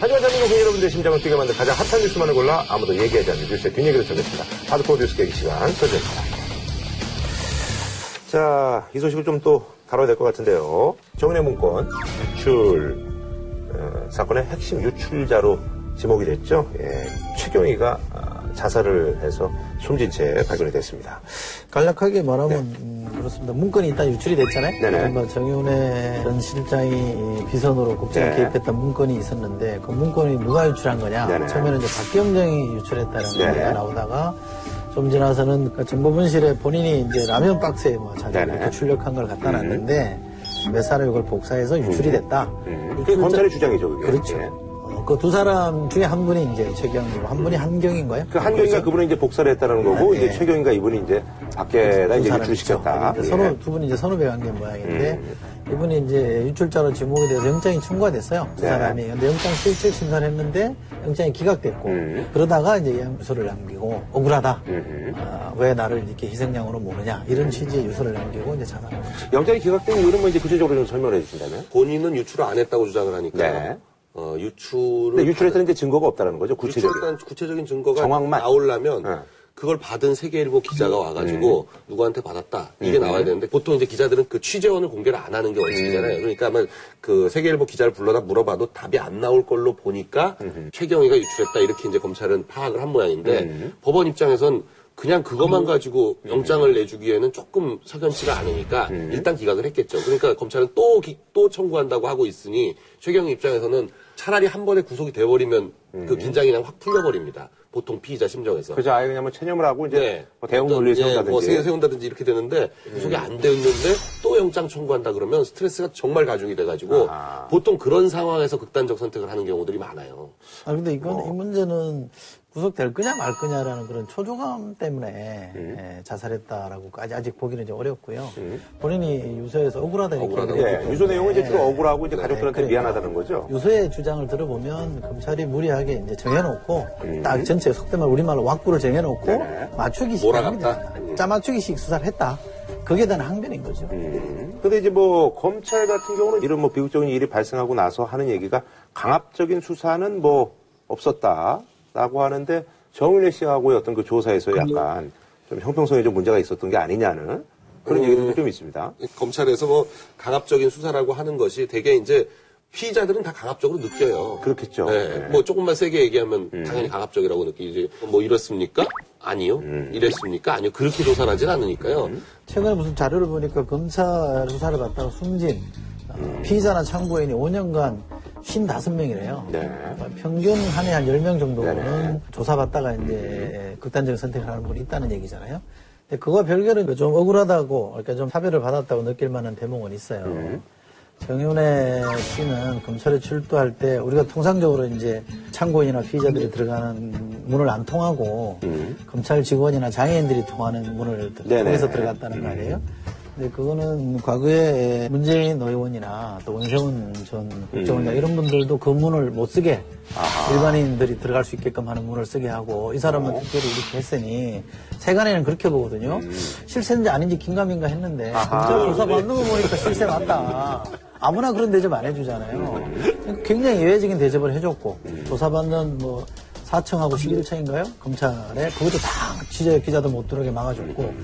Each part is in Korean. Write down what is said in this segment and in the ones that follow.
하지만 대한민국 여러분들의 심장을 뛰게 만든 가장 핫한 뉴스만을 골라 아무도 얘기하지 않는 뉴스의 뒷얘기를 전했습니다. 하드코어 뉴스 계기 시간 전해입니다 자, 이 소식을 좀 또 다뤄야 될 것 같은데요. 정은혜 문건 유출 어, 사건의 핵심 유출자로 지목이 됐죠. 예, 최경희가 아, 자살을 해서 숨진 채 발견이 됐습니다. 간략하게 말하면 음, 그렇습니다. 문건이 일단 유출이 됐잖아요. 네네. 이른바 정윤회 전 실장이 이 비선으로 국정에 네. 개입했던 문건이 있었는데 그 문건이 누가 유출한 거냐? 네네. 처음에는 이제 박경정이 유출했다는 네네. 얘기가 나오다가 좀 지나서는 그 정보분실에 본인이 이제 라면 박스에 뭐 자주. 이렇게 출력한 걸 갖다 놨는데 몇 사람이 그걸 복사해서 유출이 됐다. 음, 그게 검찰의 주장이죠, 그게. 그렇죠. 예. 그 두 사람 중에 한 분이 이제 최경이고 한 분이 한경인가요? 그 한경이가 그분은 이제 복사를 했다는 거고, 네. 이제 최경이가 이분이 이제 밖에다 두 이제. 유출시켰다. 그러니까 예. 서로 두 분이 이제 선후배 관계 모양인데 음. 이분이 이제 유출자로 지목이 돼서 영장이 청구가 됐어요. 두 네. 사람이. 근데 영장 실질 심사를 했는데 영장이 기각됐고 음. 그러다가 이제 유서를 남기고 억울하다. 음. 아, 왜 나를 이렇게 희생양으로 모느냐 이런 취지의 유서를 남기고 이제 자살한 거죠. 영장이 기각된 이유는 뭐 이제 구체적으로 좀 설명해 주신다면? 본인은 유출을 안 했다고 주장을 하니까 네. 어, 유출을 근데 유출했다는 게 증거가 없다는 거죠, 구체적인. 구체적인 증거가 정황만? 나오려면 네. 그걸 받은 세계일보 기자가 와가지고 누구한테 받았다 이게 음. 나와야 되는데 보통 이제 기자들은 그 취재원을 공개를 안 하는 게 원칙이잖아요. 음. 그러니까 아마 그 세계일보 기자를 불러다 물어봐도 답이 안 나올 걸로 보니까 최경희가 유출했다 이렇게 이제 검찰은 파악을 한 모양인데 음. 법원 입장에선 그냥 그것만 가지고 영장을 내주기에는 조금 석연치가 않으니까 음. 일단 기각을 했겠죠. 그러니까 검찰은 또, 기- 또 청구한다고 하고 있으니 최경희 입장에서는 차라리 한 번에 구속이 돼버리면 그 긴장이 그냥 확 풀려버립니다. 보통 피의자 심정에서. 그죠, 아예 그냥 뭐 체념을 하고 이제 네. 뭐 대응 논리를 예, 세운다든지. 뭐 세- 세운다든지 이렇게 되는데 구속이 안 되었는데 또 영장 청구한다 그러면 스트레스가 정말 가중이 돼가지고 아하. 보통 그런 상황에서 극단적 선택을 하는 경우들이 많아요. 아 근데 이건 어. 이 문제는 구속될 거냐 말 거냐라는 그런 초조감 때문에 음. 예, 자살했다라고까지 아직 보기는 좀 어렵고요. 본인이 유서에서 억울하다 이렇게. 얘기했기 예, 유소 내용은 이제 또 억울하고 이제 네, 가족들한테 그러니까. 미안하다는 거죠. 유서의 주장을 들어보면 검찰이 무리하게 이제 정해놓고 음. 딱 전체 속된 말 우리말로 왁구를 정해놓고 네네. 맞추기식 몰아갔다? 짜맞추기식 수사를 했다. 거기에 대한 항변인 거죠. 음. 근데 이제 뭐 검찰 같은 경우는 이런 뭐 비극적인 일이 발생하고 나서 하는 얘기가 강압적인 수사는 뭐 없었다 라고 하는데 정윤혜 씨하고의 어떤 그 조사에서 약간 좀 형평성에 좀 문제가 있었던 게 아니냐는 그런 얘기도 좀 있습니다. 검찰에서 뭐 강압적인 수사라고 하는 것이 되게 이제 피의자들은 다 강압적으로 느껴요. 그렇겠죠. 네, 네. 뭐 조금만 세게 얘기하면 당연히 강압적이라고 느끼지. 뭐 이렇습니까? 아니요. 이랬습니까? 아니요. 그렇게 조사를 하진 않으니까요. 최근에 무슨 자료를 보니까 검찰 수사를 받다가 숨진 어, 피의자나 참고인이 5년간 55명이래요. 네. 평균 한 해한 10명 정도는 네네. 조사받다가 이제 극단적인 선택을 하는 분이 있다는 얘기잖아요. 근데 그와 별개로 좀 억울하다고, 그러니까 좀 차별을 받았다고 느낄 만한 대목은 있어요. 정윤혜 씨는 검찰에 출두할 때 우리가 통상적으로 이제 참고인이나 피의자들이 들어가는 문을 안 통하고 검찰 직원이나 장애인들이 통하는 문을 네네. 통해서 들어갔다는 거 아니에요? 근데 그거는 과거에 문재인 의원이나 또 원세훈 전 국정원장 이런 분들도 그 문을 못 쓰게 일반인들이 들어갈 수 있게끔 하는 문을 쓰게 하고 이 사람은 특별히 이렇게 했으니 세간에는 그렇게 보거든요. 실세인지 아닌지 긴가민가 했는데 진짜 조사 받는 거 보니까 실세 맞다. 아무나 그런 대접 안 해주잖아요. 굉장히 예외적인 대접을 해줬고 조사받는 뭐 4층하고 11층인가요? 검찰에 그것도 다 취재 기자도 못 들어오게 막아줬고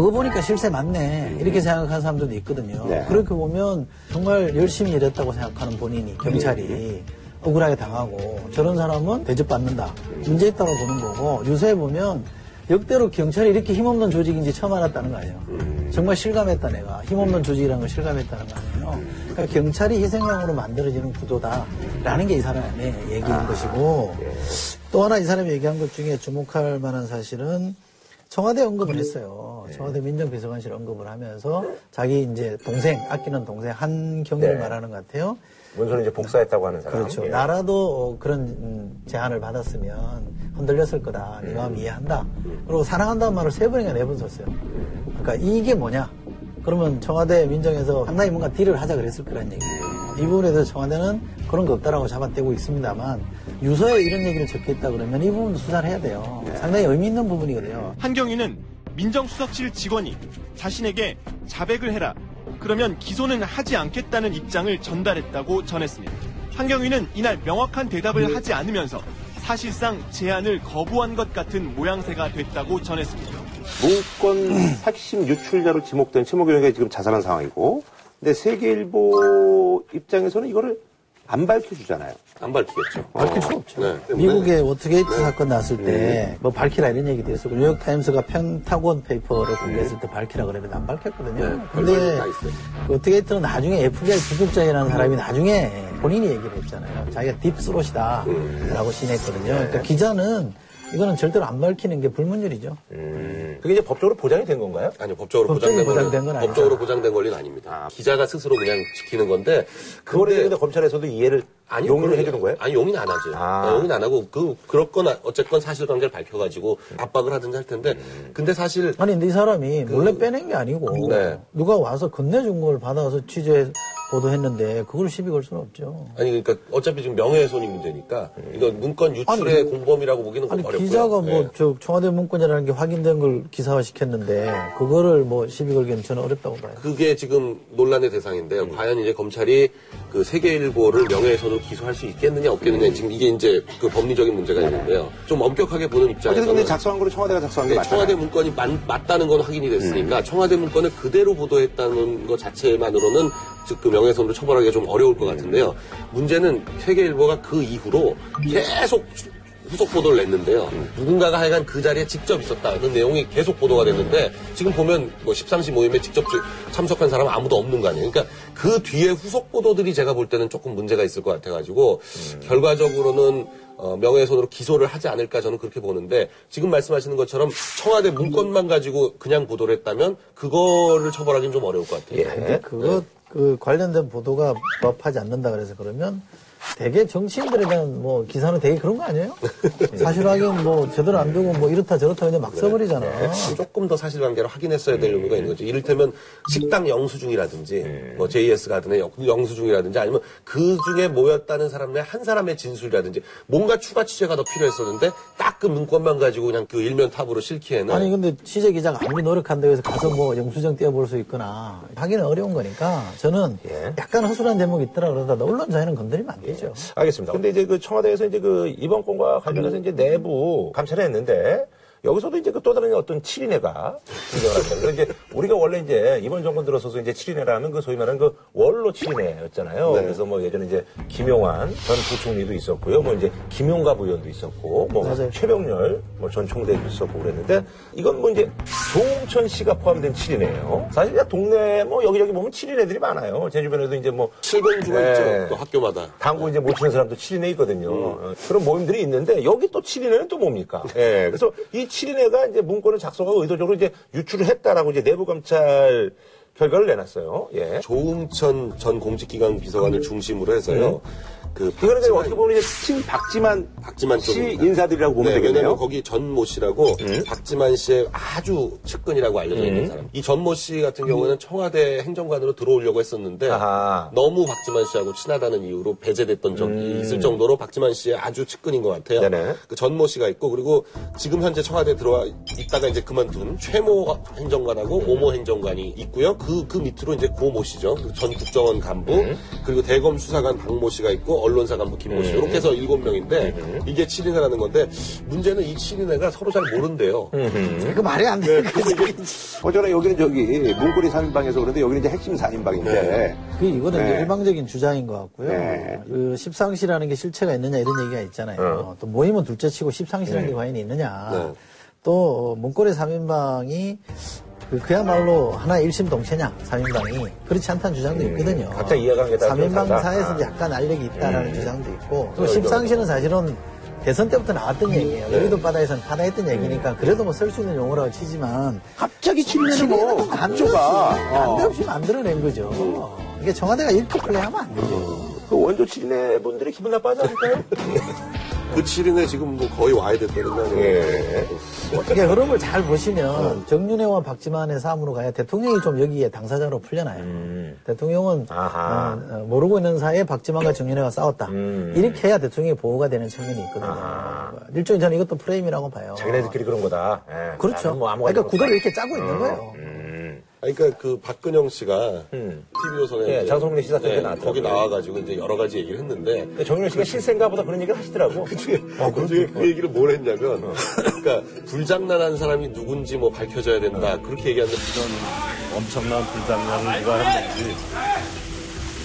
그거 보니까 실세 맞네. 이렇게 생각하는 사람들도 있거든요. 네. 그렇게 보면 정말 열심히 일했다고 생각하는 본인이 경찰이 억울하게 당하고 저런 사람은 대접받는다. 문제 있다고 보는 거고 요새 보면 역대로 경찰이 이렇게 힘없는 조직인지 처음 알았다는 거 아니에요. 정말 실감했다 내가. 힘없는 조직이라는 걸 실감했다는 거 아니에요. 그러니까 경찰이 희생양으로 만들어지는 구도다라는 게 이 사람의 얘기인 것이고 또 하나 이 사람이 얘기한 것 중에 주목할 만한 사실은 청와대 언급을 했어요. 청와대 민정비서관실 언급을 하면서 자기 이제 동생 아끼는 동생 한경희를 네. 말하는 것 같아요. 문서는 이제 복사했다고 하는 사람. 그렇죠. 예. 나라도 어, 그런 음, 제안을 받았으면 흔들렸을 거다. 네 마음 이해한다. 그리고 사랑한다는 말을 세 번이나 네 번 썼어요. 그러니까 이게 뭐냐? 그러면 청와대 민정에서 상당히 뭔가 딜을 하자 그랬을 거란 얘기예요. 이 부분에 대해서 청와대는 그런 거 없다라고 잡아떼고 있습니다만 유서에 이런 얘기를 적혀 있다 그러면 이 부분도 수사를 해야 돼요. 상당히 의미 있는 부분이거든요. 한경위는 민정수석실 직원이 자신에게 자백을 해라. 그러면 기소는 하지 않겠다는 입장을 전달했다고 전했습니다. 한경위는 이날 명확한 대답을 하지 않으면서 사실상 제안을 거부한 것 같은 모양새가 됐다고 전했습니다. 문건 핵심 유출자로 지목된 의원이 지금 자살한 상황이고, 근데 세계일보 입장에서는 이거를 안 밝혀주잖아요. 안 밝히겠죠. 밝힐 수 없죠. 네. 미국의 워터게이트 사건 났을 때 뭐 밝히라 이런 얘기도 했었고 뉴욕타임스가 펜타곤 페이퍼를 공개했을 때 밝히라 그랬는데 안 밝혔거든요. 네, 근데 워터게이트는 나중에 FBI 부국장이라는 사람이 나중에 본인이 얘기를 했잖아요. 자기가 딥스롯이다 라고 시인했거든요. 그러니까 기자는 이거는 절대로 안 밝히는 게 불문율이죠. 그게 이제 법적으로 보장이 된 건가요? 아니요, 법적으로 보장된, 보장된 건건 아니죠. 법적으로 보장된 권리는 아닙니다. 기자가 스스로 그냥 지키는 건데 그거를 근데 근데 검찰에서도 이해를 아니 용인을 해주는 거예요? 아니 용인 안 하죠. 아. 네, 용인 안 하고 그 그렇거나 어쨌건 사실관계를 밝혀가지고 압박을 하든지 할 텐데 근데 사실 아니 근데 이 사람이 몰래 빼낸 게 아니고 네. 누가 와서 건네준 걸 받아서 취재 보도했는데 그걸 시비 걸 수는 없죠. 아니 그러니까 어차피 지금 명예훼손이 문제니까 이거 문건 유출의 공범이라고 보기는 좀 아니 어렵고요. 기자가 네. 뭐저 청와대 문건이라는 게 확인된 걸 기사화 시켰는데 그거를 뭐 시비 걸기는 저는 어렵다고 봐요. 그게 지금 논란의 대상인데요. 음. 과연 이제 검찰이 그 세계일보를 명예훼손으로 기소할 수 있겠느냐 없겠느냐 지금 이게 이제 그 법리적인 문제가 있는데요. 좀 엄격하게 보는 어쨌든 근데 입장에서는 작성한 거를 청와대가 작성한 게 네, 맞잖아요. 청와대 문건이 맞, 맞다는 건 확인이 됐으니까 음. 청와대 문건을 그대로 보도했다는 것 자체만으로는 즉 그 명예훼손으로 처벌하기가 좀 어려울 것 같은데요. 문제는 세계일보가 그 이후로 계속 후속 보도를 냈는데요. 누군가가 하여간 그 자리에 직접 있었다는 내용이 계속 보도가 됐는데 지금 보면 뭐 13시 모임에 직접 참석한 사람 은 아무도 없는 거 아니에요. 그러니까 그 뒤에 후속 보도들이 제가 볼 때는 조금 문제가 있을 것 같아가지고 결과적으로는 어, 명예훼손으로 기소를 하지 않을까 저는 그렇게 보는데 지금 말씀하시는 것처럼 청와대 문건만 가지고 그냥 보도를 했다면 그거를 처벌하기는 좀 어려울 것 같아요. 근데 그거 그 관련된 보도가 부합하지 않는다 그래서 그러면 대개 정치인들에 대한 뭐 기사는 되게 그런 거 아니에요? 사실 확인 뭐 제대로 안 되고 뭐 이렇다 저렇다 그냥 막 써버리잖아. 조금 더 사실관계를 확인했어야 될 의무가 있는 거죠. 이를테면 식당 영수증이라든지 뭐 JS 가든의 영- 영수증이라든지 아니면 그 중에 모였다는 사람의 한 사람의 진술이라든지 뭔가 추가 취재가 더 필요했었는데 딱 그 문건만 가지고 그냥 그 일면 탑으로 실기에는 아니 근데 취재 기자가 아무리 노력한다고 해서 가서 뭐 영수증 떼어볼 수 있거나 하기는 어려운 거니까 저는 예. 약간 허술한 대목이 있더라 그러다 언론 자유는 건드리면 안 되죠. 알겠습니다. 근데 이제 그 청와대에서 이제 그 이번 건과 관련해서 이제 내부 감찰을 했는데 여기서도 이제 그 또 다른 어떤 7인회가 등장을 합니다. 그래서 이제 우리가 원래 이제 이번 정권 들어서서 이제 7인회라면 그 소위 말하는 그 원로 7인회였잖아요. 그래서 뭐 예전에 이제 김용환 전 부총리도 있었고요. 뭐 이제 김용갑 의원도 있었고 뭐 맞아요. 최병렬 뭐 전 총대도 있었고 그랬는데 이건 뭐 이제 조홍천 씨가 포함된 7인회예요. 사실 동네 뭐 여기저기 보면 7인회들이 많아요. 제 주변에도 이제 뭐 칠공주가 네. 있죠. 또 학교마다. 당구 이제 못 치는 사람도 7인회 있거든요. 어, 그런 모임들이 있는데 여기 또 7인회는 또 뭡니까? 예. 그래서 이 7인회가 이제 문건을 작성하고 의도적으로 이제 유출을 했다라고 이제 내부 감찰 결과를 내놨어요. 예. 조응천 전 공직기강 비서관을 중심으로 해서요. 그 이제 박지만- 어떻게 보면 이제 팀 박지만 박지만 씨 쪽입니다. 인사들이라고 보면 네, 되겠네요. 왜냐면 거기 전 모 씨라고 박지만 씨의 아주 측근이라고 알려져 있는 사람. 이 전 모 씨 같은 경우는 청와대 행정관으로 들어오려고 했었는데 아하. 너무 박지만 씨하고 친하다는 이유로 배제됐던 적이 있을 정도로 박지만 씨의 아주 측근인 것 같아요. 그 전 모 씨가 있고 그리고 지금 현재 청와대 들어와 있다가 이제 그만둔 최모 행정관하고 오모 행정관이 있고요. 그, 그 밑으로 이제 고 모 씨죠. 그전 국정원 간부 그리고 대검 수사관 박 모 씨가 있고 언론사 간부 김모 씨 이렇게 해서 일곱 명인데 이게 7인회라는 건데 문제는 이 7인회가 서로 잘 모른대요. 그 말이 안 돼. 어쩌나 여기는 저기 문고리 3인방에서 그런데 여기는 이제 핵심 4인방인데 네. 그 이거는 네. 이제 일방적인 주장인 것 같고요. 네. 그 십상시라는 게 실체가 있느냐 이런 얘기가 있잖아요. 또 모임은 둘째치고 십상시라는 게 과연 있느냐. 네. 또 문고리 3인방이 그 그야말로 하나의 일심동체냐, 3인방이. 그렇지 않다는 주장도 있거든요. 음, 각자 이해관계에 따라 좀 3인방 다르다. 사이에서 아. 음. 약간 알력이 있다라는 주장도 있고. 또 십상시는 사실은 대선 때부터 나왔던 얘기예요. 네. 여의도 바다에서는 파다했던 얘기니까 그래도 뭐 쓸 수 있는 용어라고 치지만 갑자기 7인회는 뭐 각조가 어. 난데없이 만들어낸 거죠. 이게 청와대가 이렇게 플레이하면 안 되죠. 그 원조 7인회 분들이 기분 나빠하지 않을까요? 그 7인회 지금 뭐 거의 와야 됐다는 거 아니에요? 예. 이게 흐름을 잘 보시면 정윤회와 박지만의 싸움으로 가야 대통령이 좀 여기에 당사자로 풀려나요. 대통령은 아하. 어, 어, 모르고 있는 사이에 박지만과 정윤회가 싸웠다. 음. 이렇게 해야 대통령이 보호가 되는 측면이 있거든요. 일종의 저는 이것도 프레임이라고 봐요. 자기네들끼리 그런 거다. 예. 그렇죠. 뭐 그러니까 구도를 이렇게 짜고 있는 거예요. 음. 아니, 그러니까 그 박근영 씨가 음. TV조선에 예, 이제 장성민 데 네, 나왔더라고요. 거기 나와가지고 이제 여러 가지 얘기를 했는데 근데 정윤호 씨가 실세인가 보다 그런 얘기를 하시더라고. 그중에 그중에 그 얘기를 뭘 했냐면 그러니까 불장난한 사람이 누군지 뭐 밝혀져야 된다 그렇게 얘기하는데 엄청난 불장난을 누가 했는지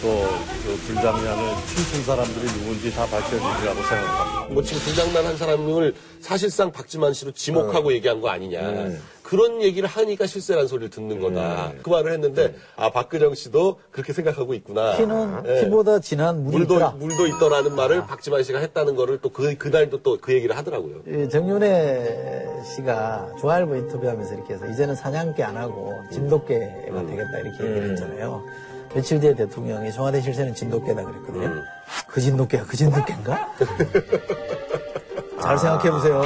또그 불장난을 춤춘 사람들이 누군지 다 밝혀지리라고 생각합니다. 뭐 지금 불장난한 사람을 사실상 박지만 씨로 지목하고 얘기한 거 아니냐 그런 얘기를 하니까 실세라는 소리를 듣는 거다 그 말을 했는데 아 박근영 씨도 그렇게 생각하고 있구나 피는 예. 피보다 진한 물이 물도 있더라. 물도 있더라는 말을 박지만 씨가 했다는 거를 또 그 그날도 또 그 얘기를 하더라고요. 이 정윤회 씨가 중앙일보 인터뷰하면서 이렇게 해서 이제는 사냥개 안 하고 진돗개가 되겠다 이렇게 얘기를 했잖아요. 며칠 뒤에 대통령이 청와대 실세는 진돗개다 그랬거든요. 그 진돗개가 그 진돗개인가? 잘 생각해 보세요.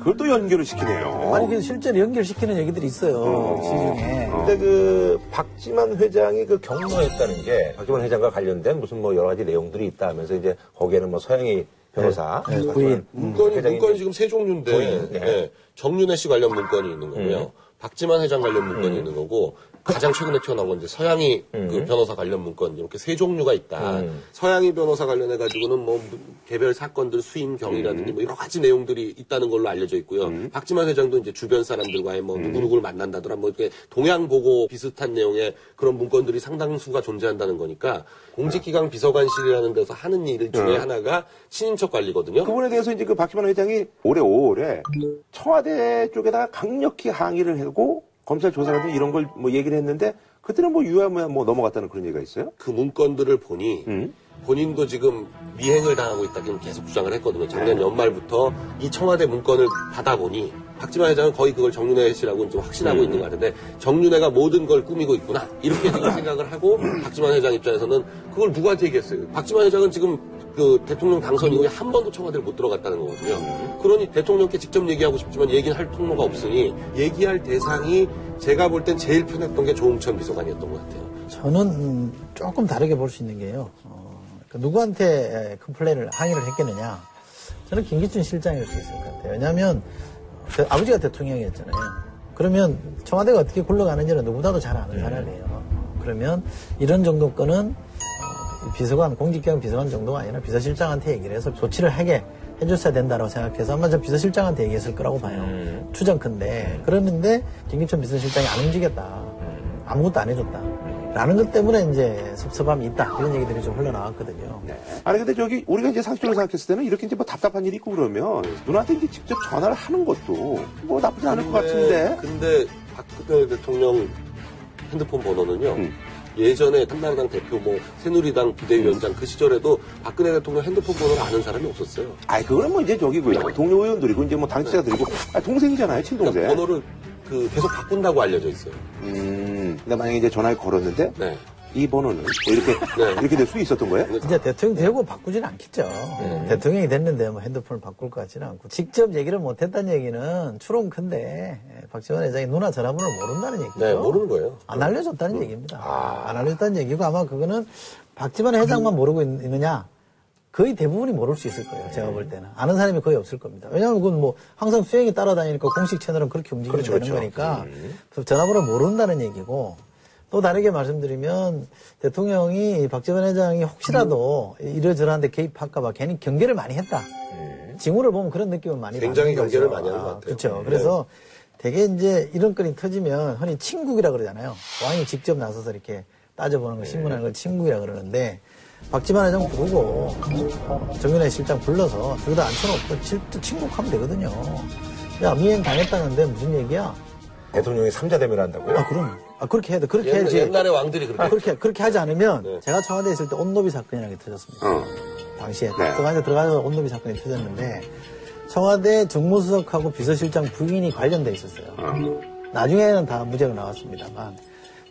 그걸 또 연결을 시키네요. 아니 그 실제로 연결시키는 얘기들이 있어요. 시중에. 근데 그 박지만 회장이 그 경로했다는 게 박지만 회장과 관련된 무슨 뭐 여러 가지 내용들이 있다 하면서 이제 거기에는 뭐 서영이 변호사, 네, 박지만 부인. 문건이, 회장이 문건이 지금 세 종류인데, 부인, 네. 예, 정윤혜 씨 관련 문건이 있는 거고요. 박지만 회장 관련 문건이 있는 거고, 가장 최근에 튀어나온 건 이제 서양이 그 변호사 관련 문건, 이렇게 세 종류가 있다. 서양이 변호사 관련해 가지고는 뭐 개별 사건들 수임 경위라든지 뭐 여러 가지 내용들이 있다는 걸로 알려져 있고요. 박지만 회장도 이제 주변 사람들과의 뭐 누구 누구를 만난다더라, 뭐 이렇게 동양 보고 비슷한 내용의 그런 문건들이 상당수가 존재한다는 거니까 공직기강 비서관실이라는 데서 하는 일 중에 하나가 친인척 관리거든요. 그 부분에 대해서 이제 그 박지만 회장이 올해 5월에 청와대 쪽에다가 강력히 항의를 하고 검찰 조사라든지 이런 걸 뭐 얘기를 했는데 그때는 뭐 유야무야 뭐 넘어갔다는 그런 얘기가 있어요? 그 문건들을 보니 음. 본인도 지금 미행을 당하고 있다 고 계속 주장을 했거든요. 작년 연말부터 이 청와대 문건을 받아보니 박지만 회장은 거의 그걸 정윤회 씨라고 이제 확신하고 있는 것 같은데 정윤회가 모든 걸 꾸미고 있구나 이렇게 지금 생각을 하고 박지만 회장 입장에서는 그걸 누구한테 얘기했어요? 박지만 회장은 지금 그 대통령 당선 이후에 한 번도 청와대를 못 들어갔다는 거거든요. 그러니 대통령께 직접 얘기하고 싶지만 얘기는 할 통로가 없으니 얘기할 대상이 제가 볼 땐 제일 편했던 게 조홍천 비서관이었던 것 같아요. 저는 음, 조금 다르게 볼 수 있는 게요. 어, 그 누구한테 컴플레인을 항의를 했겠느냐? 저는 김기춘 실장일 수 있을 것 같아요. 왜냐하면 대- 아버지가 대통령이었잖아요. 그러면 청와대가 어떻게 굴러가는지는 누구보다도 잘 아는 사람이에요. 그러면 이런 정도 건은 어, 이 비서관, 공직기관 비서관 정도가 아니라 비서실장한테 얘기를 해서 조치를 하게 해줬어야 된다고 생각해서 아마 저 비서실장한테 얘기했을 거라고 봐요. 추정컨대. 그러는데 김기춘 비서실장이 안 움직였다. 아무것도 안 해줬다. 라는 것 때문에 이제 섭섭함이 있다. 이런 얘기들이 좀 흘러나왔거든요. 아니 근데 저기 우리가 이제 상식적으로 생각했을 때는 이렇게 이제 뭐 답답한 일이 있고 그러면 누나한테 이제 직접 전화를 하는 것도 뭐 나쁘지 않을 것 같은데. 근데 박근혜 대통령 핸드폰 번호는요. 음. 예전에 한나라당 대표 뭐 새누리당 비대위원장 그 시절에도 박근혜 대통령 핸드폰 번호를 아는 사람이 없었어요. 아이 그거는 뭐 이제 저기고요. 동료 의원들이고 이제 뭐 당직자들이고 아, 동생이잖아요, 친동생. 그러니까 번호를 그 계속 바꾼다고 알려져 있어요. 음. 근데 만약에 이제 전화를 걸었는데 네. 이 번호는 뭐 이렇게 네. 이렇게 될 수 있었던 거예요? 이제 대통령 되고 바꾸지는 않겠죠. 대통령이 됐는데 뭐 핸드폰을 바꿀 것 같지는 않고. 직접 얘기를 못 했다는 얘기는 추론 큰데 예, 박지원 회장이 누나 전화번호를 모른다는 얘기죠. 네, 모르는 거예요. 안 알려줬다는 얘기입니다. 안 알려줬다는 얘기고 아마 그거는 박지원 회장만 모르고 있, 느냐 거의 대부분이 모를 수 있을 거예요. 제가 볼 때는. 아는 사람이 거의 없을 겁니다. 왜냐하면 그건 뭐 항상 수행이 따라다니니까 공식 채널은 그렇게 움직이면 그렇죠, 되는 그렇죠. 거니까 그래서 전화번호를 모른다는 얘기고 또 다르게 말씀드리면 대통령이 박지원 회장이 혹시라도 이러저러한데 개입할까 봐 괜히 경계를 많이 했다. 징후를 보면 그런 느낌을 많이 굉장히 경계를 거죠. 많이 하는 것 아, 같아요. 그렇죠. 네. 그래서 되게 이제 이런 건이 터지면 흔히 친국이라 그러잖아요. 왕이 직접 나서서 이렇게 따져보는 거, 신문하는 걸 친국이라 그러는데 박지만 회장 부르고 어, 정윤회 실장 불러서 둘다 앉혀놓고 질- 친국하면 되거든요. 야 미행 당했다는데 무슨 얘기야? 대통령이 삼자 대면을 한다고요? 아 그럼 아 그렇게 해야 돼. 그렇게 옛날, 해야지. 옛날에 왕들이 그렇게 아, 그렇게 그렇게 하지 않으면 네. 제가 청와대에 있을 때 온노비 사건이라는 게 터졌습니다. 어. 당시에 네. 청와대 들어가서 온노비 사건이 터졌는데 청와대 정무수석하고 비서실장 부인이 관련돼 있었어요. 나중에는 다 무죄가 나왔습니다만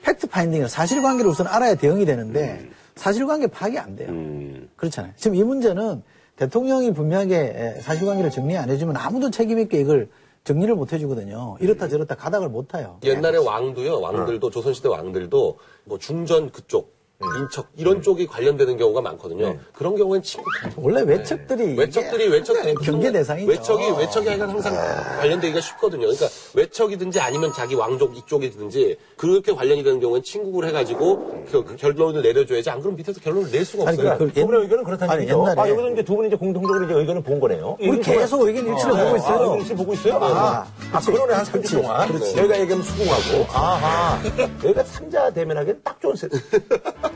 팩트 파인딩은 사실관계를 우선 알아야 대응이 되는데 사실관계 파악이 안 돼요. 음. 그렇잖아요. 지금 이 문제는 대통령이 분명하게 사실관계를 정리 안 해주면 아무도 책임 있게 이걸 정리를 못 해주거든요. 이렇다 저렇다 가닥을 못 타요. 옛날에 왕도요, 왕들도, 조선시대 왕들도, 뭐, 중전 그쪽, 인척 이런 쪽이 관련되는 경우가 많거든요. 네. 그런 경우엔 친구 원래 외척들이 외척들이 이게 외척 경계 대상이죠. 외척이 외척이 하여간 항상 관련되기가 쉽거든요. 그러니까 외척이든지 아니면 자기 왕족 이쪽이든지 그렇게 관련이 되는 경우엔 친국을 해가지고 그, 그 결론을 내려줘야지 안 그러면 밑에서 결론을 낼 수가 아니, 없어요. 그- 두 분의 의견은 그렇다는 아니, 얘기죠. 옛날에- 아, 여기서 이제 두 분이 이제 공통적으로 이제 의견을 본 거네요. 우리 계속 의견 일치를 보고 아, 있어요. 의견 일치 보고 있어요? 아, 아, 그러네, 한 30분 동안. 저희가 얘기하면 수긍하고. 아하. 여기가 삼자 대면하기엔 딱 좋은 세트.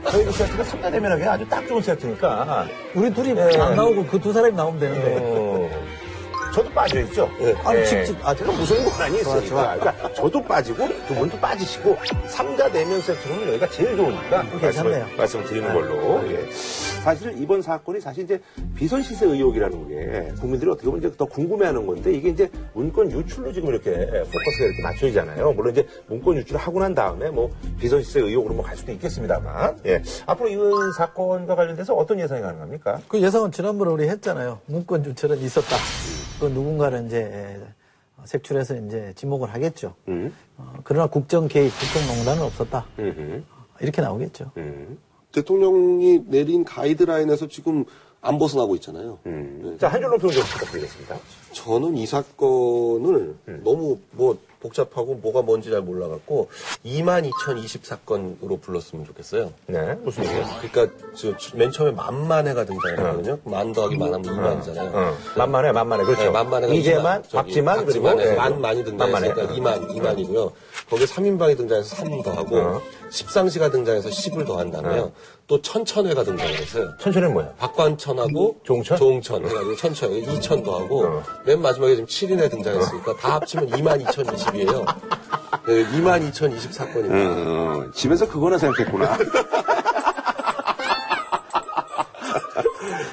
저희 세트가 삼자 대면하기엔 아주 딱 좋은 세트니까. 우리 둘이 예. 안 나오고 그 두 사람이 나오면 되는데. 어, 저도 빠져있죠? 아니, 예. 직접, 아, 제가 무슨 권한이 있으니까. 그러니까 저도 빠지고 두 분도 빠지시고 삼자 내면 세트로는 여기가 제일 좋으니까 괜찮네요. 말씀을, 말씀을 드리는 걸로. 예. 사실 이번 사건이 사실 이제 비선 시세 의혹이라는 게 국민들이 어떻게 보면 이제 더 궁금해하는 건데 이게 이제 문건 유출로 지금 이렇게 포커스가 이렇게 맞춰지잖아요. 물론 이제 문건 유출을 하고 난 다음에 뭐 비선 시세 의혹으로 뭐 갈 수도 있겠습니다만. 예. 앞으로 이 사건과 관련돼서 어떤 예상이 가능합니까? 그 예상은 지난번에 우리 했잖아요. 문건 유출은 있었다. 그 누군가는 이제 색출해서 이제 지목을 하겠죠. 음. 어, 그러나 국정 개입, 국정농단은 없었다. 음. 이렇게 나오겠죠. 음. 대통령이 내린 가이드라인에서 지금 안 벗어나고 있잖아요. 음. 자, 한준호 평좀 부탁드리겠습니다. 저는 이 사건을 음. 너무 뭐 복잡하고 뭐가 뭔지 잘 몰라갖고 22,020사건으로 불렀으면 좋겠어요. 네, 무슨 얘기예요? 그러니까 저, 맨 처음에 만만해가 등장했거든요. 만 더하기 만하면 2만이잖아요. 어, 만만해, 만만해, 그렇죠. 네, 만만해가 저기 박지만, 그리고 네. 만 많이 등장했으니까 만만해. 2만, 2만이고요. 거기에 3인방이 등장해서 3 더하고 어. 십상시가 등장해서 10을 더한 다음에요. 또 천천회가 등장했어요. 천천히는 뭐야? 박관천하고 종천? 종천 해가지고 천천, 2천 더하고 어. 맨 마지막에 지금 7인에 등장했으니까 다 합치면 22,020이에요. 네, 22,020사건입니다. 어, 집에서 그거나 생각했구나.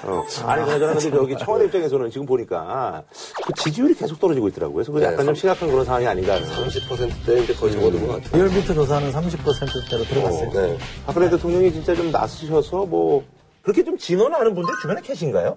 어, 아니, 그나저나 근데 저기 청와대 입장에서는 지금 보니까 그 지지율이 계속 떨어지고 있더라고요. 그래서 그 약간 좀 심각한 그런 상황이 아닌가. 하는. 30%대 이제 거의 접어든 것 같아요. 리얼미터 조사는 30%대로 들어갔어요. 네. 박근혜 대통령이 진짜 좀 나서셔서 뭐, 그렇게 좀 진언하는 분들 주변에 계신가요?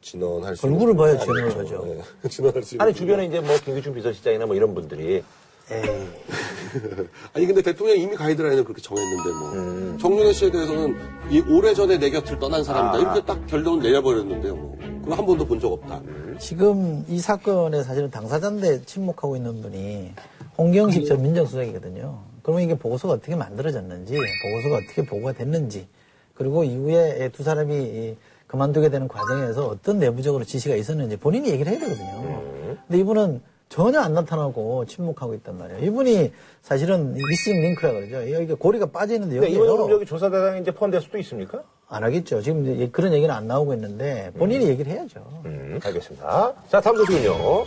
진언할 수 얼굴을 봐야 진언을. 하죠. 네. 진언할 수 있는 아니, 주변에 이제 뭐, 김기춘 비서실장이나 뭐 이런 분들이. 아니 근데 대통령이 이미 가이드라인을 그렇게 정했는데 뭐 음. 정윤회 씨에 대해서는 이 오래전에 내 곁을 떠난 사람이다 아. 이렇게 딱 결론을 내려버렸는데요. 뭐. 그거 한 번도 본 적 없다. 지금 이 사건에 사실은 당사자인데 침묵하고 있는 분이 홍경식 전 민정수석이거든요. 그러면 이게 보고서가 어떻게 만들어졌는지, 보고서가 어떻게 보고가 됐는지, 그리고 이후에 두 사람이 이 그만두게 되는 과정에서 어떤 내부적으로 지시가 있었는지 본인이 얘기를 해야 되거든요. 근데 이분은 전혀 안 나타나고 침묵하고 있단 말이에요. 이분이 사실은 미싱 링크라 그러죠. 여기 고리가 빠져 있는데 근데 여기에요. 이번에 여기 조사 대상에 이제 포함될 수도 있습니까? 안 하겠죠. 지금 이제 그런 얘기는 안 나오고 있는데 본인이 얘기를 해야죠. 음, 알겠습니다. 자, 다음 소식은요.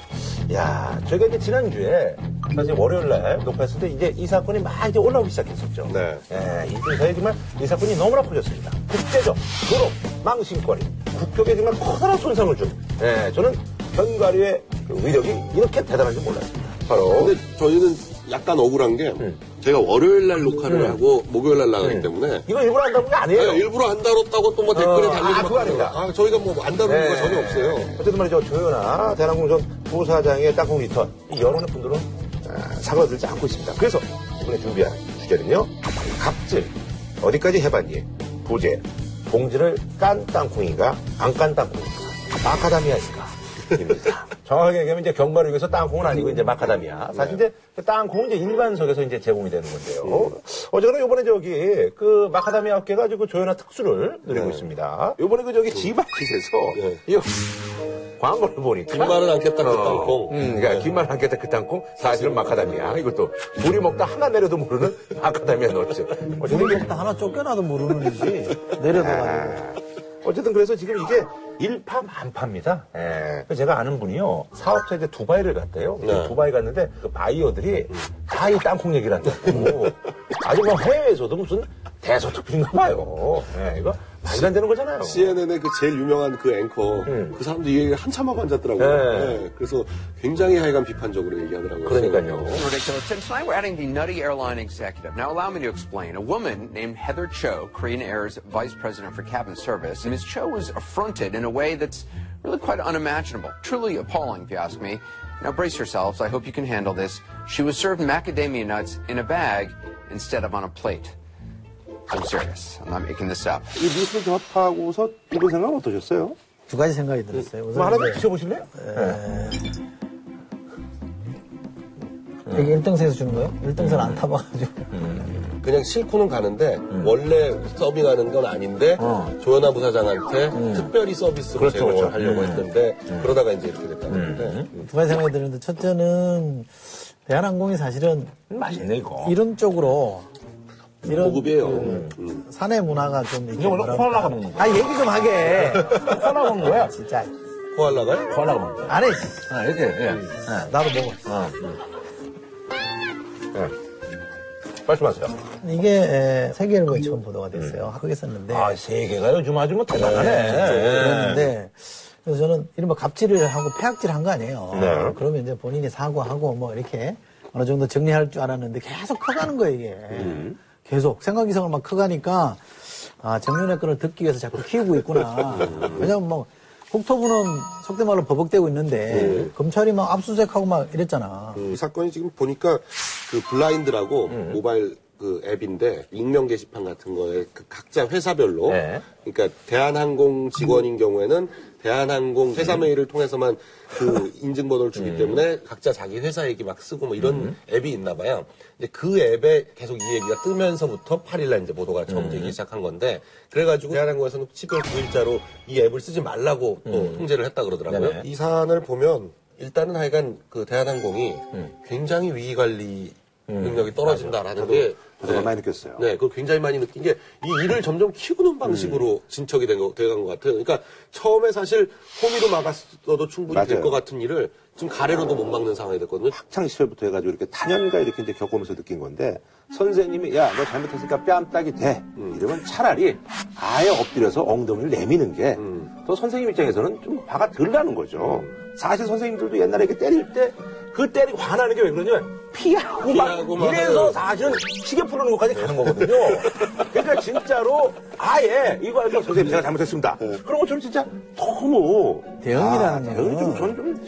야, 저희가 이제 지난주에, 사실 월요일 날 녹화했을 때 이제 이 사건이 막 이제 올라오기 시작했었죠. 네. 예, 이중 사이에 정말 이 사건이 너무나 커졌습니다. 국제적으로, 망신거리, 국격에 정말 커다란 손상을 준, 예, 저는 견과류의 그 위력이 이렇게 대단한 줄 몰랐습니다. 바로, 근데 저희는 약간 억울한 게 음. 제가 월요일 날 녹화를 하고 목요일 날 나가기 음. 때문에 이거 일부러 한다는 게 아니에요. 네, 일부러 안 다뤘다고 또 뭐 댓글에 어, 달리고 아, 막 그거. 그래요. 아, 저희가 뭐 안 다루는 거 전혀 없어요. 어쨌든 말이죠. 조현아 대한항공 전 부사장의 땅콩 리턴. 이 여론의 분노는 아, 사그라들지 않고 있습니다. 그래서 이번에 준비한 주제는요. 갑질. 어디까지 해봤니? 부재. 봉지를 깐 땅콩인가? 안 깐 땅콩인가? 마카다미아인가? 입니다. 정확하게 얘기하면 이제 견과류에서 땅콩은 아니고 이제 마카다미아. 사실 이제 그 땅콩은 이제 일반석에서 이제 제공이 되는 건데요. 어쨌거나 요번에 저기 그 마카다미아 업계가 아주 그 조연한 특수를 누리고 있습니다. 요번에 그 저기 지마켓에서 네. 이거 광고를 보니까 긴말은 않겠다, 그 어, 땅콩. 음, 그러니까 긴말 않겠다 그 땅콩 사실은 마카다미아 이것도 우리 먹다 하나 내려도 모르는 마카다미아 넣었죠. 이게 먹다 하나 쫓겨나도 모르는 일이 내려둬가지고. 어쨌든 그래서 지금 이게 일파만파입니다. 예. 제가 아는 분이요. 사업자 이제 두바이를 갔대요. 네. 두바이 갔는데 그 바이어들이 다 이 땅콩 얘기를 한다고. 아주 뭐 해외에서도 무슨 대서특필인가 봐요. 예, 이거 말도 안 되는 거잖아요. CNN의 그 제일 유명한 그 앵커 음. 그 사람도 이 얘기를 한참 하고 앉았더라고요. 네. 네, 그래서 굉장히 하여간 비판적으로 얘기하더라고요. 그러니까요. ridiculous. And tonight we're adding the nutty airline executive. Now allow me to explain. A woman named Heather Cho, Korean Air's vice president for cabin service, Ms. Cho was affronted in a way that's really quite unimaginable. Truly appalling, if you ask me. Now brace yourselves. I hope you can handle this. She was served macadamia nuts in a bag instead of on a plate. I'm serious. I'm not making this up. 이 뉴스를 접하고서 이번 생각은 어떠셨어요? 두 가지 생각이 들었어요. 뭐 우선 하나만 이제 드셔보실래요? 이게 1등석에서 주는 거예요? 1등석 안 타봐가지고. 그냥 싣고는 가는데 원래 서빙하는 건 아닌데 조현아 부사장한테 특별히 서비스로 제공을 하려고 했는데 그러다가 이제 이렇게 됐다는 건데 두 가지 생각이 드는데 첫째는 대한항공이 사실은 맛있네, 이거. 이런 쪽으로 이런 고급이에요. 그 사내 문화가 좀 이게 원래. 코알라가 먹는 거야. 아 얘기 좀 하게. 코알라 먹는 거야? 진짜 코알라가요? 코알라가 먹는 거야. 안 해. 아, 이렇게, 예. 나도 먹어. 말씀하세요. 이게 에, 세계일보에 처음 보도가 됐어요. 크게 썼는데. 아, 세계가 요즘 아주 뭐 대단하네. 그랬는데 그래서 저는 이른바 갑질을 하고 폐악질 한 거 아니에요. 네. 그러면 이제 본인이 사과하고 뭐 이렇게 어느 정도 정리할 줄 알았는데 계속 커가는 거예요, 이게. 계속 생각 이상을 막 커가니까 아, 정윤의 거를 듣기 위해서 자꾸 키우고 있구나. 왜냐면 뭐 국토부는 속된 말로 버벅대고 있는데 검찰이 막 압수수색하고 막 이랬잖아. 이 사건이 지금 보니까 그 블라인드라고 모바일 그 앱인데 익명 게시판 같은 거에 그 각자 회사별로 네. 그러니까 대한항공 직원인 경우에는 대한항공 회사 메일을 통해서만 그 인증번호를 주기 때문에 각자 자기 회사 얘기 막 쓰고 뭐 이런 앱이 있나 봐요. 이제 그 앱에 계속 이 얘기가 뜨면서부터 8일날 이제 보도가 처음 되기 시작한 건데 그래가지고 대한항공에서는 12월 9일자로 이 앱을 쓰지 말라고 또 통제를 했다 그러더라고요. 네네. 이 사안을 보면 일단은 하여간 그 대한항공이 굉장히 위기 관리 능력이 떨어진다라는 게 저도 네. 많이 느꼈어요. 네, 그걸 굉장히 많이 느낀 게 이 일을 점점 키우는 방식으로 진척이 된 거, 돼간 것 같아요. 그러니까 처음에 사실 호미로 막았어도 충분히 될. 것 같은 일을 지금 가래로도 못 막는 상황이 됐거든요. 학창 시절부터 해가지고 이렇게 탄연가 이렇게 이제 겪으면서 느낀 건데 선생님이 야 너 잘못했으니까 뺨 따기 돼 이러면 차라리 아예 엎드려서 엉덩이를 내미는 게또 선생님 입장에서는 좀 화가 덜 나는 거죠. 사실 선생님들도 옛날에 이렇게 때릴 때 그 때리고 화나는 게 왜 그러냐면 피하고 막 피하고 막 이래서. 사실은 시계 풀는 것까지 가는 거거든요. 그러니까 진짜로 아예 이거 알고 선생님 제가 잘못했습니다. 그런 것처럼 진짜 너무 대응이라는 아, 대응이 좀 저는 좀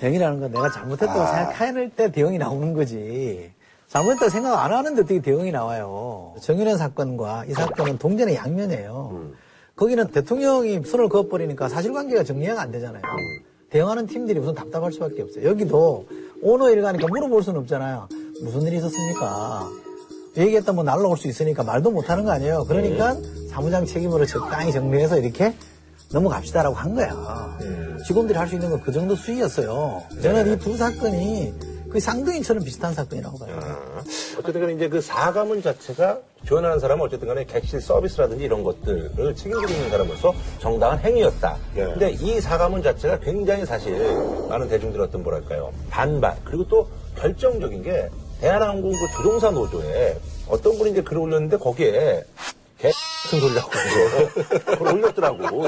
대응이라는 건 내가 잘못했다고 아. 생각해낼 때 대응이 나오는 거지. 잘못했다고 생각 안 하는데 어떻게 대응이 나와요. 정윤회 사건과 이 사건은 동전의 양면이에요. 거기는 대통령이 손을 그어버리니까 사실관계가 정리가 안 되잖아요. 대응하는 팀들이 무슨 답답할 수밖에 없어요. 여기도 오너 일 가니까 물어볼 수는 없잖아요. 무슨 일이 있었습니까? 얘기했다 뭐 날라올 수 있으니까 말도 못하는 거 아니에요. 그러니까 사무장 책임으로 적당히 정리해서 이렇게 넘어갑시다라고 한 거야. 직원들이 할 수 있는 건 그 정도 수위였어요. 저는 이 두 사건이 그 쌍둥이처럼 비슷한 사건이라고 봐요. 어쨌든 간에 이제 그 사과문 자체가 지원하는 사람은 어쨌든 간에 객실 서비스라든지 이런 것들을 책임지고 있는 사람으로서 정당한 행위였다. 네. 근데 이 사과문 자체가 굉장히 사실 많은 대중들 어떤 뭐랄까요. 반발. 그리고 또 결정적인 게 대한항공 그 조종사 노조에 어떤 분이 이제 글을 올렸는데 거기에 개 같은 소리라고 그걸 올렸더라고.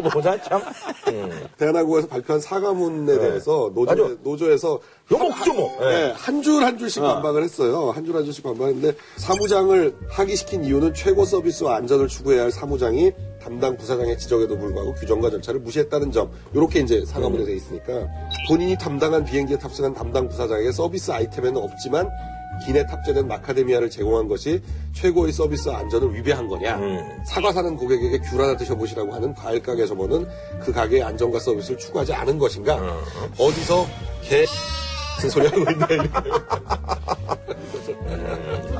보자 참. 음. 대한항공에서 발표한 사과문에 대해서 노조, 맞아. 노조에서 뭐. 네, 한줄 한 줄씩 반박을 했어요. 한 줄 한 줄씩 반박했는데 사무장을 하기시킨 이유는 최고 서비스와 안전을 추구해야 할 사무장이 담당 부사장의 지적에도 불구하고 규정과 절차를 무시했다는 점. 이렇게 이제 사과문에 돼 있으니까 본인이 담당한 비행기에 탑승한 담당 부사장에게 서비스 아이템에는 없지만 기내 탑재된 마카데미아를 제공한 것이 최고의 서비스와 안전을 위배한 거냐. 사과 사는 고객에게 귤 하나 드셔보시라고 하는 과일 가게 점원은 그 가게의 안전과 서비스를 추구하지 않은 것인가. 어디서 개 같은 소리 하고.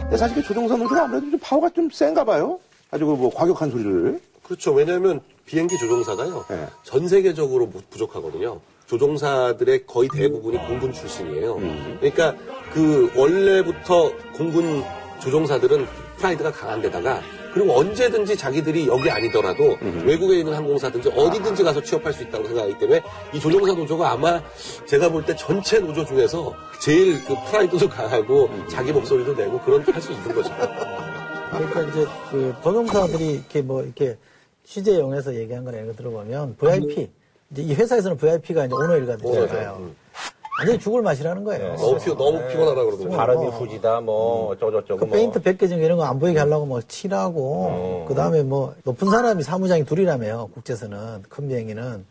근데 사실 그 조종사 노조가 아무래도 좀 파워가 좀 센가 봐요. 아주 그뭐 과격한 소리를. 그렇죠. 왜냐하면 비행기 조종사가요. 네. 전 세계적으로 부- 부족하거든요. 조종사들의 거의 대부분이 공군 출신이에요. 그러니까 그 원래부터 공군 조종사들은 프라이드가 강한 데다가 그리고 언제든지 자기들이 여기 아니더라도 외국에 있는 항공사든지 어디든지 가서 취업할 수 있다고 생각하기 때문에 이 조종사 노조가 아마 제가 볼 때 전체 노조 중에서 제일 그 프라이드도 강하고 자기 목소리도 내고 그런 할 수 있는 거죠. 그러니까 이제 그 조종사들이 이렇게 뭐 이렇게 취재 내용에서 얘기한 거나 이런 거 들어보면 VIP 이제 이 회사에서는 VIP가 이제 오너일가 되잖아요. 완전히 죽을 맛이라는 거예요. 너무, 피, 너무 피곤하다 그러더라고요. 발음이 후지다, 뭐, 어쩌고저쩌고. 그 뭐. 페인트 100개 정도 이런 거 안 보이게 하려고 뭐 칠하고 그 다음에 뭐 높은 사람이 사무장이 둘이라며요 국제선은 큰 비행기는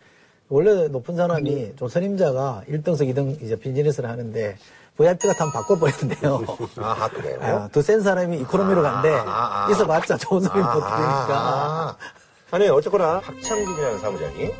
원래 높은 사람이 좀 선임자가 1등석 2등 이제 비즈니스를 하는데 VIP 같은 한번 바꿔버렸는데요. 아, 그래요? 더센 사람이 이코노미로 간대. 아, 아. 있어봤자 좋은 소리 못 들으니까. 아, 아니 어쨌거나 박창진이라는 사무장이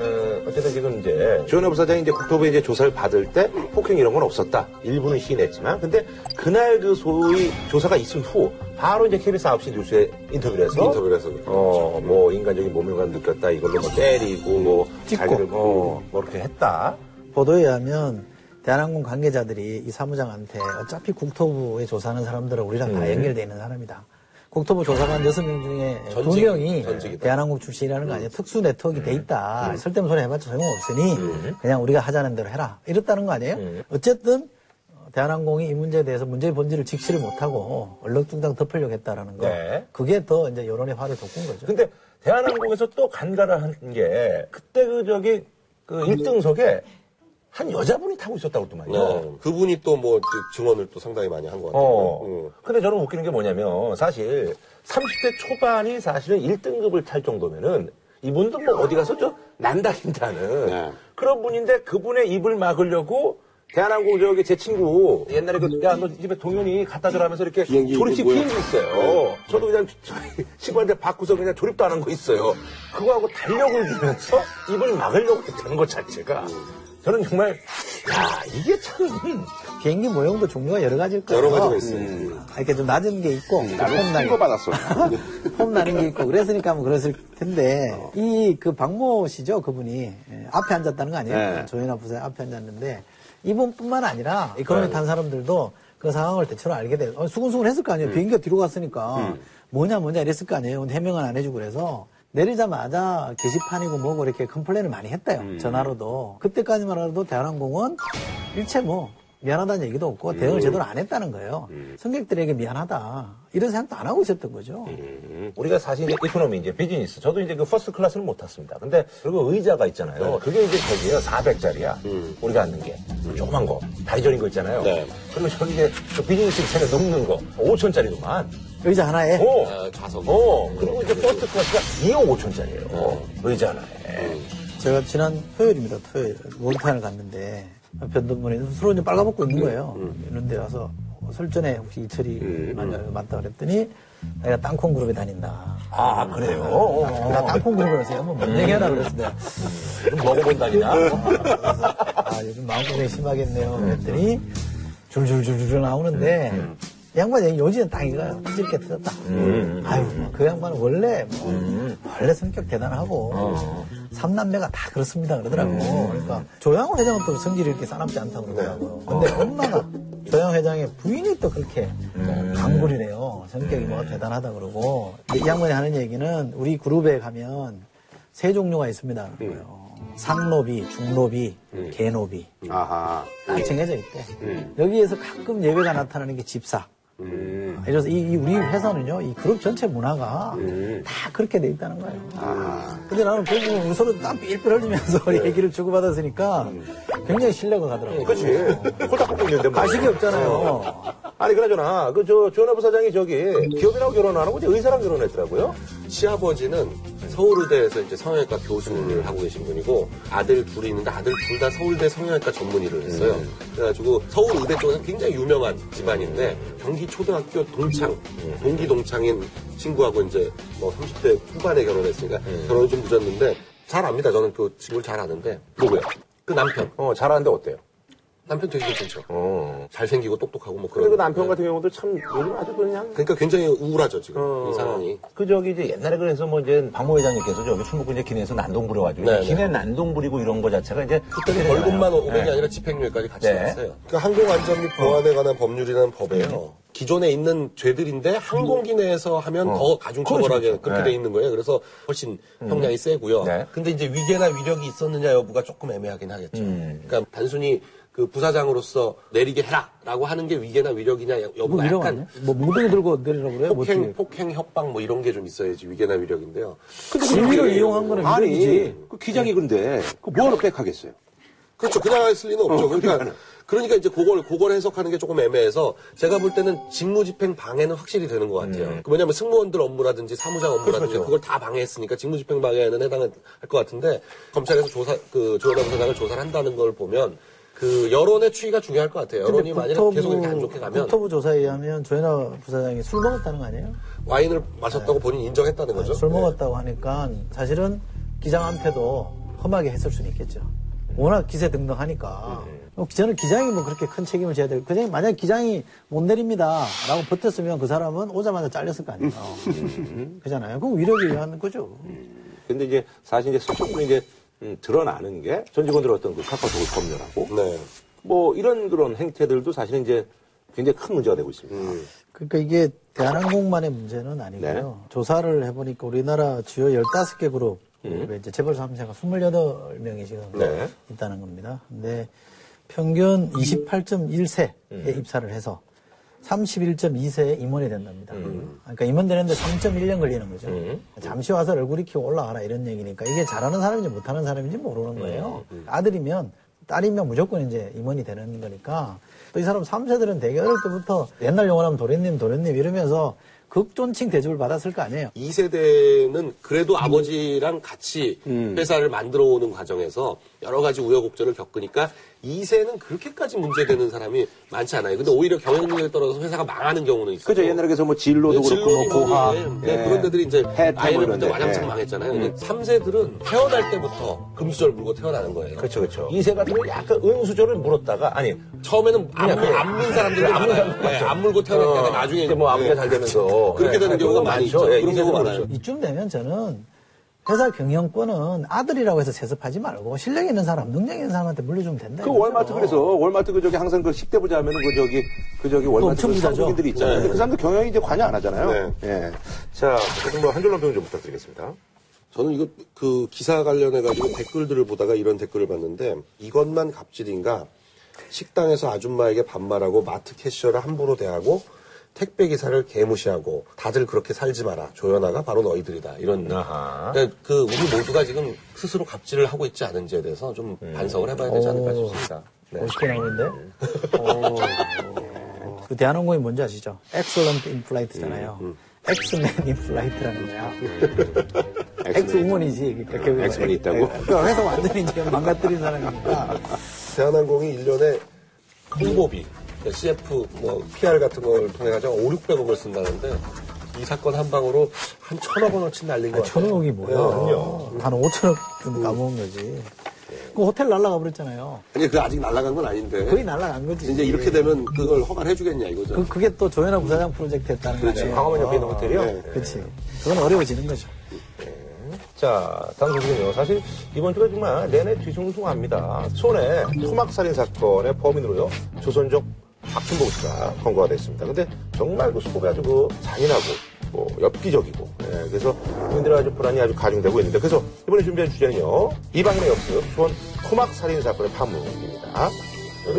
어, 어쨌든 지금 이제 조현아 부사장이 이제 국토부에 이제 조사를 받을 때 폭행 이런 건 없었다. 일부는 시인했지만 근데 그날 그 소위 조사가 있은 후 바로 이제 KBS 9시 뉴스에 인터뷰를 해서 인터뷰를 해서 어, 뭐 인간적인 모멸감 느꼈다. 이걸로 뭐 때리고 뭐 찍고. 자기를 뭐, 뭐 이렇게 했다. 보도에 의하면 대한항공 관계자들이 이 사무장한테 어차피 국토부에 조사하는 사람들은 우리랑 다 연결돼 있는 사람이다. 국토부 조사관 6명 중에 두 전직, 명이 전직이다. 대한항공 출신이라는 거 아니에요. 특수 네트워크가 돼 있다. 쓸데없는 소리 해봤자 소용없으니 그냥 우리가 하자는 대로 해라. 이랬다는 거 아니에요? 어쨌든 어, 대한항공이 이 문제에 대해서 문제의 본질을 직시를 못하고 얼렁뚱땅 덮으려고 했다라는 거. 네. 그게 더 이제 여론의 화를 돋군 거죠. 근데 대한항공에서 또 간가를 한 게 그때 그 저기 그 1등석에 한 여자분이 타고 있었다고 했더만요. 네. 그분이 또 뭐 증언을 또 상당히 많이 한 것 같아요. 어. 응. 근데 저는 웃기는 게 뭐냐면 사실 30대 초반이 사실은 1등급을 탈 정도면은 이분도 뭐 어디 가서 저 난다긴다는 네. 그런 분인데 그분의 입을 막으려고 대한항공 저기 제 친구 옛날에 그야너 집에 동현이 갖다 주라 하면서 이렇게 비행기 조립식? 비행기 있어요. 저도 그냥 친구한테 받고서 그냥 조립도 안 한 거 있어요. 그거하고 달력을 주면서 입을 막으려고 했다는 것 자체가 저는 정말 야 이게 참 비행기 모형도 종류가 여러 가지일 거예요. 여러 가지가 있어요. 음. 아, 이렇게 좀 낮은 게 있고, 폼 나는, 받았어. 폼 나는 게 있고, 그랬으니까 뭐 그랬을 텐데, 이그 박모 씨죠, 그분이. 예, 앞에 앉았다는 거 아니에요? 네. 조현아 부사장 앞에 앉았는데, 이분뿐만 아니라, 이코노미 탄 사람들도 그 상황을 대체로 알게 돼요. 어, 수근수근 했을 거 아니에요? 비행기가 뒤로 갔으니까. 뭐냐, 뭐냐 이랬을 거 아니에요? 해명은 안 해주고 그래서. 내리자마자 게시판이고 뭐고 이렇게 컴플레인을 많이 했대요. 전화로도. 그때까지만 해도 대한항공은 일체 뭐 미안하다는 얘기도 없고 대응을 제대로 안 했다는 거예요. 승객들에게 미안하다. 이런 생각도 안 하고 있었던 거죠. 우리가 사실 이제 이코노미 이제 비즈니스 저도 이제 그 퍼스트 클래스는 못 탔습니다. 근데 그리고 의자가 있잖아요. 그게 이제 저기요 400짜리야. 우리가 앉는 게 조그만 거 다리 저린 거 있잖아요. 네. 그리고 저기 이제 그 비즈니스 체에 눕는 거 5천짜리구만. 의자 하나에 오. 아, 좌석. 어. 그리고 이제 퍼스트 클래스가 2억 5천짜리예요. 의자 하나에. 제가 지난 토요일입니다. 토요일 목욕탕을 갔는데 분이 서로 이제 빨가벗고 있는 거예요. 이런데 와서 설전에 혹시 이철이 맞다 그랬더니 내가 땅콩 그룹에 다닌다. 아 그래요. 어, 어. 나 땅콩 그룹에 오세요. 한번 뭔 얘기하라 그랬어 내가. 좀 먹어본다니나. 아, 요즘 마음고생이 심하겠네요. 그랬더니 줄줄줄줄 나오는데 이 양반이 요지는 딱 이거예요. 터질게 터졌다. 아유, 그 양반은 원래 뭐, 원래 성격 대단하고 삼남매가 다 그렇습니다 그러더라고. 그러니까 조양호 회장은 또 성질이 이렇게 싸납지 않다고 그러더라고요. 근데 엄마가 조양호 회장의 부인이 또 그렇게 뭐 강굴이래요. 성격이 뭐 대단하다 그러고 이 양반이 하는 얘기는 우리 그룹에 가면 세 종류가 있습니다. 거예요. 상노비, 중노비, 개노비 아하. 딱 정해져 있대. 여기에서 가끔 예외가 나타나는 게 집사. 음. 이래서 이, 이 우리 회사는요, 이 그룹 전체 문화가 다 그렇게 돼 있다는 거예요. 근데 나는 그 부분 우리 서로 땀 삘삘 흘리면서 얘기를 주고받았으니까 굉장히 신뢰가 가더라고요. 그렇지. 홀딱 있는데 뭐. 가식이 없잖아요. 아니 그나저나 그 저 조현아 부 사장이 저기 기업이라고 결혼 안 하고 이제 의사랑 결혼했더라고요. 시아버지는 서울의대에서 이제 성형외과 교수를 하고 계신 분이고 아들 둘이 있는데 아들 둘 다 서울대 성형외과 전문의를 했어요. 그래가지고 서울의대 쪽에서 굉장히 유명한 집안인데 경기 초등학교 동창, 동기 동창인 친구하고 이제 뭐 30대 후반에 결혼했으니까 결혼이 좀 늦었는데 잘 압니다. 저는 그 친구를 잘 아는데 누구야? 그 남편 어 잘하는데 어때요? 남편 되게 괜찮죠. 어. 잘생기고 똑똑하고 뭐 그리고 그런. 그 남편 네. 같은 경우도 참 요즘 아주 그냥 그러니까 굉장히 우울하죠 지금 어. 이 상황이. 그 저기 이제 옛날에 그래서 뭐 이제 박모 회장님께서 저기 충북 이제 기내에서 난동 부려가지고 네, 네. 기내 난동 부리고 이런 거 자체가 이제 그때는 벌금만 되잖아요. 500이 네. 아니라 집행유예까지 같이 네. 나왔어요. 그러니까 항공안전 및 보안에 관한 법률이라는 법에요. 기존에 있는 죄들인데 항공기 내에서 하면 더 가중 처벌하게 그렇죠. 그렇게 네. 돼 있는 거예요. 그래서 훨씬 형량이 세고요. 네. 근데 이제 위계나 위력이 있었느냐 여부가 조금 애매하긴 하겠죠. 음. 그러니까 단순히 그 부사장으로서 내리게 해라라고 하는 게 위계나 위력이냐 여- 뭐 여부가 거 약간? 뭐 뭉덩이 들고 내리라고 그래요? 뭐 폭행, 어떻게. 폭행, 협박 뭐 이런 게 좀 있어야지 위계나 위력인데요. 지위를 이용한 거는 아니 위력이지. 그 기장이 근데 그 뭐하러 빽하겠어요? 그렇죠. 그냥 했을 리는 없죠. 어, 그러니까. 그러니까 이제 그걸, 그걸 해석하는 게 조금 애매해서 제가 볼 때는 직무집행 방해는 확실히 되는 것 같아요. 그 왜냐면 승무원들 업무라든지 사무장 업무라든지 음. 그렇죠. 그걸 다 방해했으니까 직무집행 방해에는 해당할 것 같은데 검찰에서 조사, 그 조현아 부사장을 조사를 한다는 걸 보면 그 여론의 추이가 중요할 것 같아요. 여론이 만약 계속 이렇게 안 좋게 가면 국토부 조사에 의하면 조현아 부사장이 술 먹었다는 거 아니에요? 와인을 마셨다고 본인이 인정했다는 거죠. 술 먹었다고 하니까 사실은 기장 한 패도 험하게 했을 수는 있겠죠. 워낙 기세 등등하니까. 어, 저는 기장이 뭐 그렇게 큰 책임을 져야 될. 그냥 만약 기장이 못 내립니다라고 버텼으면 그 사람은 오자마자 잘렸을 거 아니에요. 그잖아요. 그럼 위력에 의한 거죠. 근데 이제 사실 이제 스스로 이제 음, 드러나는 게 전 직원들 어떤 그 카카오톡을 검열하고 네. 뭐 이런 그런 행태들도 사실은 이제 굉장히 큰 문제가 되고 있습니다. 그러니까 이게 대한항공만의 문제는 아니고요. 네. 조사를 해보니까 우리나라 주요 15개 그룹, 이제 재벌 3세가 28명이 지금 음. 네. 있다는 겁니다. 근데 평균 28.1세에 음. 입사를 해서 31.2세에 임원이 된답니다. 음. 그러니까 임원 되는데 3.1년 걸리는 거죠. 잠시 와서 얼굴 익히고 올라가라 이런 얘기니까 이게 잘하는 사람인지 못하는 사람인지 모르는 거예요. 음. 아들이면 딸이면 무조건 이제 임원이 되는 거니까 또 이 사람 3세들은 되게 어릴 때부터 옛날 용어로 하면 도련님 도련님 이러면서 극존칭 대접을 받았을 거 아니에요. 2세대는 그래도 아버지랑 같이 음. 회사를 만들어 오는 과정에서 여러 가지 우여곡절을 겪으니까 2세는 그렇게까지 문제되는 사람이 많지 않아요. 근데 오히려 경영력에 떨어져서 회사가 망하는 경우는 있어요. 그죠 옛날에 그래서 뭐 진로도 그렇고 뭐 고하 네, 그런 데들이 이제 아이를 이런 그때 데. 와장창 예. 망했잖아요. 근데 3세들은 태어날 때부터 금수저를 물고 태어나는 거예요. 그렇죠 그렇죠. 이세 같은 경우 약간 은수저를 물었다가 아니 처음에는 안, 그냥 안문 사람들이 그래, 안문 많아요. 네, 안 물고 태어났다가 어, 나중에 이제 뭐 네. 잘 되면서 그렇게 예, 되는 예, 경우가 많이 많죠. 있죠. 예, 그런 경우가 그렇죠. 많아요. 이쯤 되면 저는 회사 경영권은 아들이라고 해서 세습하지 말고 실력 있는 사람, 능력 있는 사람한테 물려주면 된다. 그. 월마트 그래서 월마트 그 저기 항상 그 10대 부자 하면은 그 저기 그 저기 월마트 그. 상속인들이 있잖아요. 네. 근데 그 사람들 경영이 이제 관여 안 하잖아요. 예. 자, 어쨌든 뭐한 줄로 평 좀 부탁드리겠습니다. 저는 이거 그 기사 관련해 가지고 댓글들을 보다가 이런 댓글을 봤는데 이것만 갑질인가 식당에서 아줌마에게 반말하고 마트 캐셔를 함부로 대하고 택배 기사를 개무시하고 다들 그렇게 살지 마라 조연아가 바로 너희들이다 이런 아하. 그러니까 그 우리 모두가 지금 스스로 갑질을 하고 있지 않은지에 대해서 좀 반성을 해봐야 되지 않을까 싶습니다. 네. 멋있게 나오는데? 오. 그 대한항공이 뭔지 아시죠? Excellent in Flight잖아요. X-Men in Flight라는 거야. X-우먼이지. 그러니까 결국은. 엑스맨이 있다고? 예, 그러니까 회사 완전히 이제 망가뜨린 사람이니까. 대한항공이 1년에 홍보비, 그러니까 CF, 뭐 PR 같은 걸 통해 가지고 5, 600억을 쓴다는데 이 사건 한 방으로 한 천억 원어치 날린 거 같아요. 천억이 뭐야. 한 5천억 정도 까먹은 거지. 그 호텔 날라가 버렸잖아요. 아니 그 아직 날아간 건 아닌데 거의 날라간 거지. 이제 이렇게 되면 그걸 허가를 해주겠냐 이거죠. 그, 그게 또 조현아 부사장 프로젝트 했다는 거지. 광화문 옆에 있는 호텔이요? 네. 그렇지. 그건 어려워지는 거죠. 자, 다음 소식은요. 사실 이번 주가 정말 내내 뒤숭숭합니다. 손해 토막살인 사건의 범인으로요. 조선족 박준복 씨가 검거가 됐습니다. 근데 정말 그 수법이 아주 그 잔인하고 뭐 엽기적이고 예, 그래서 국민들의 아주 불안이 아주 가중되고 있는데 그래서 이번에 준비한 주제는요. 이방인의 역습 수원 토막 살인 사건의 파문입니다.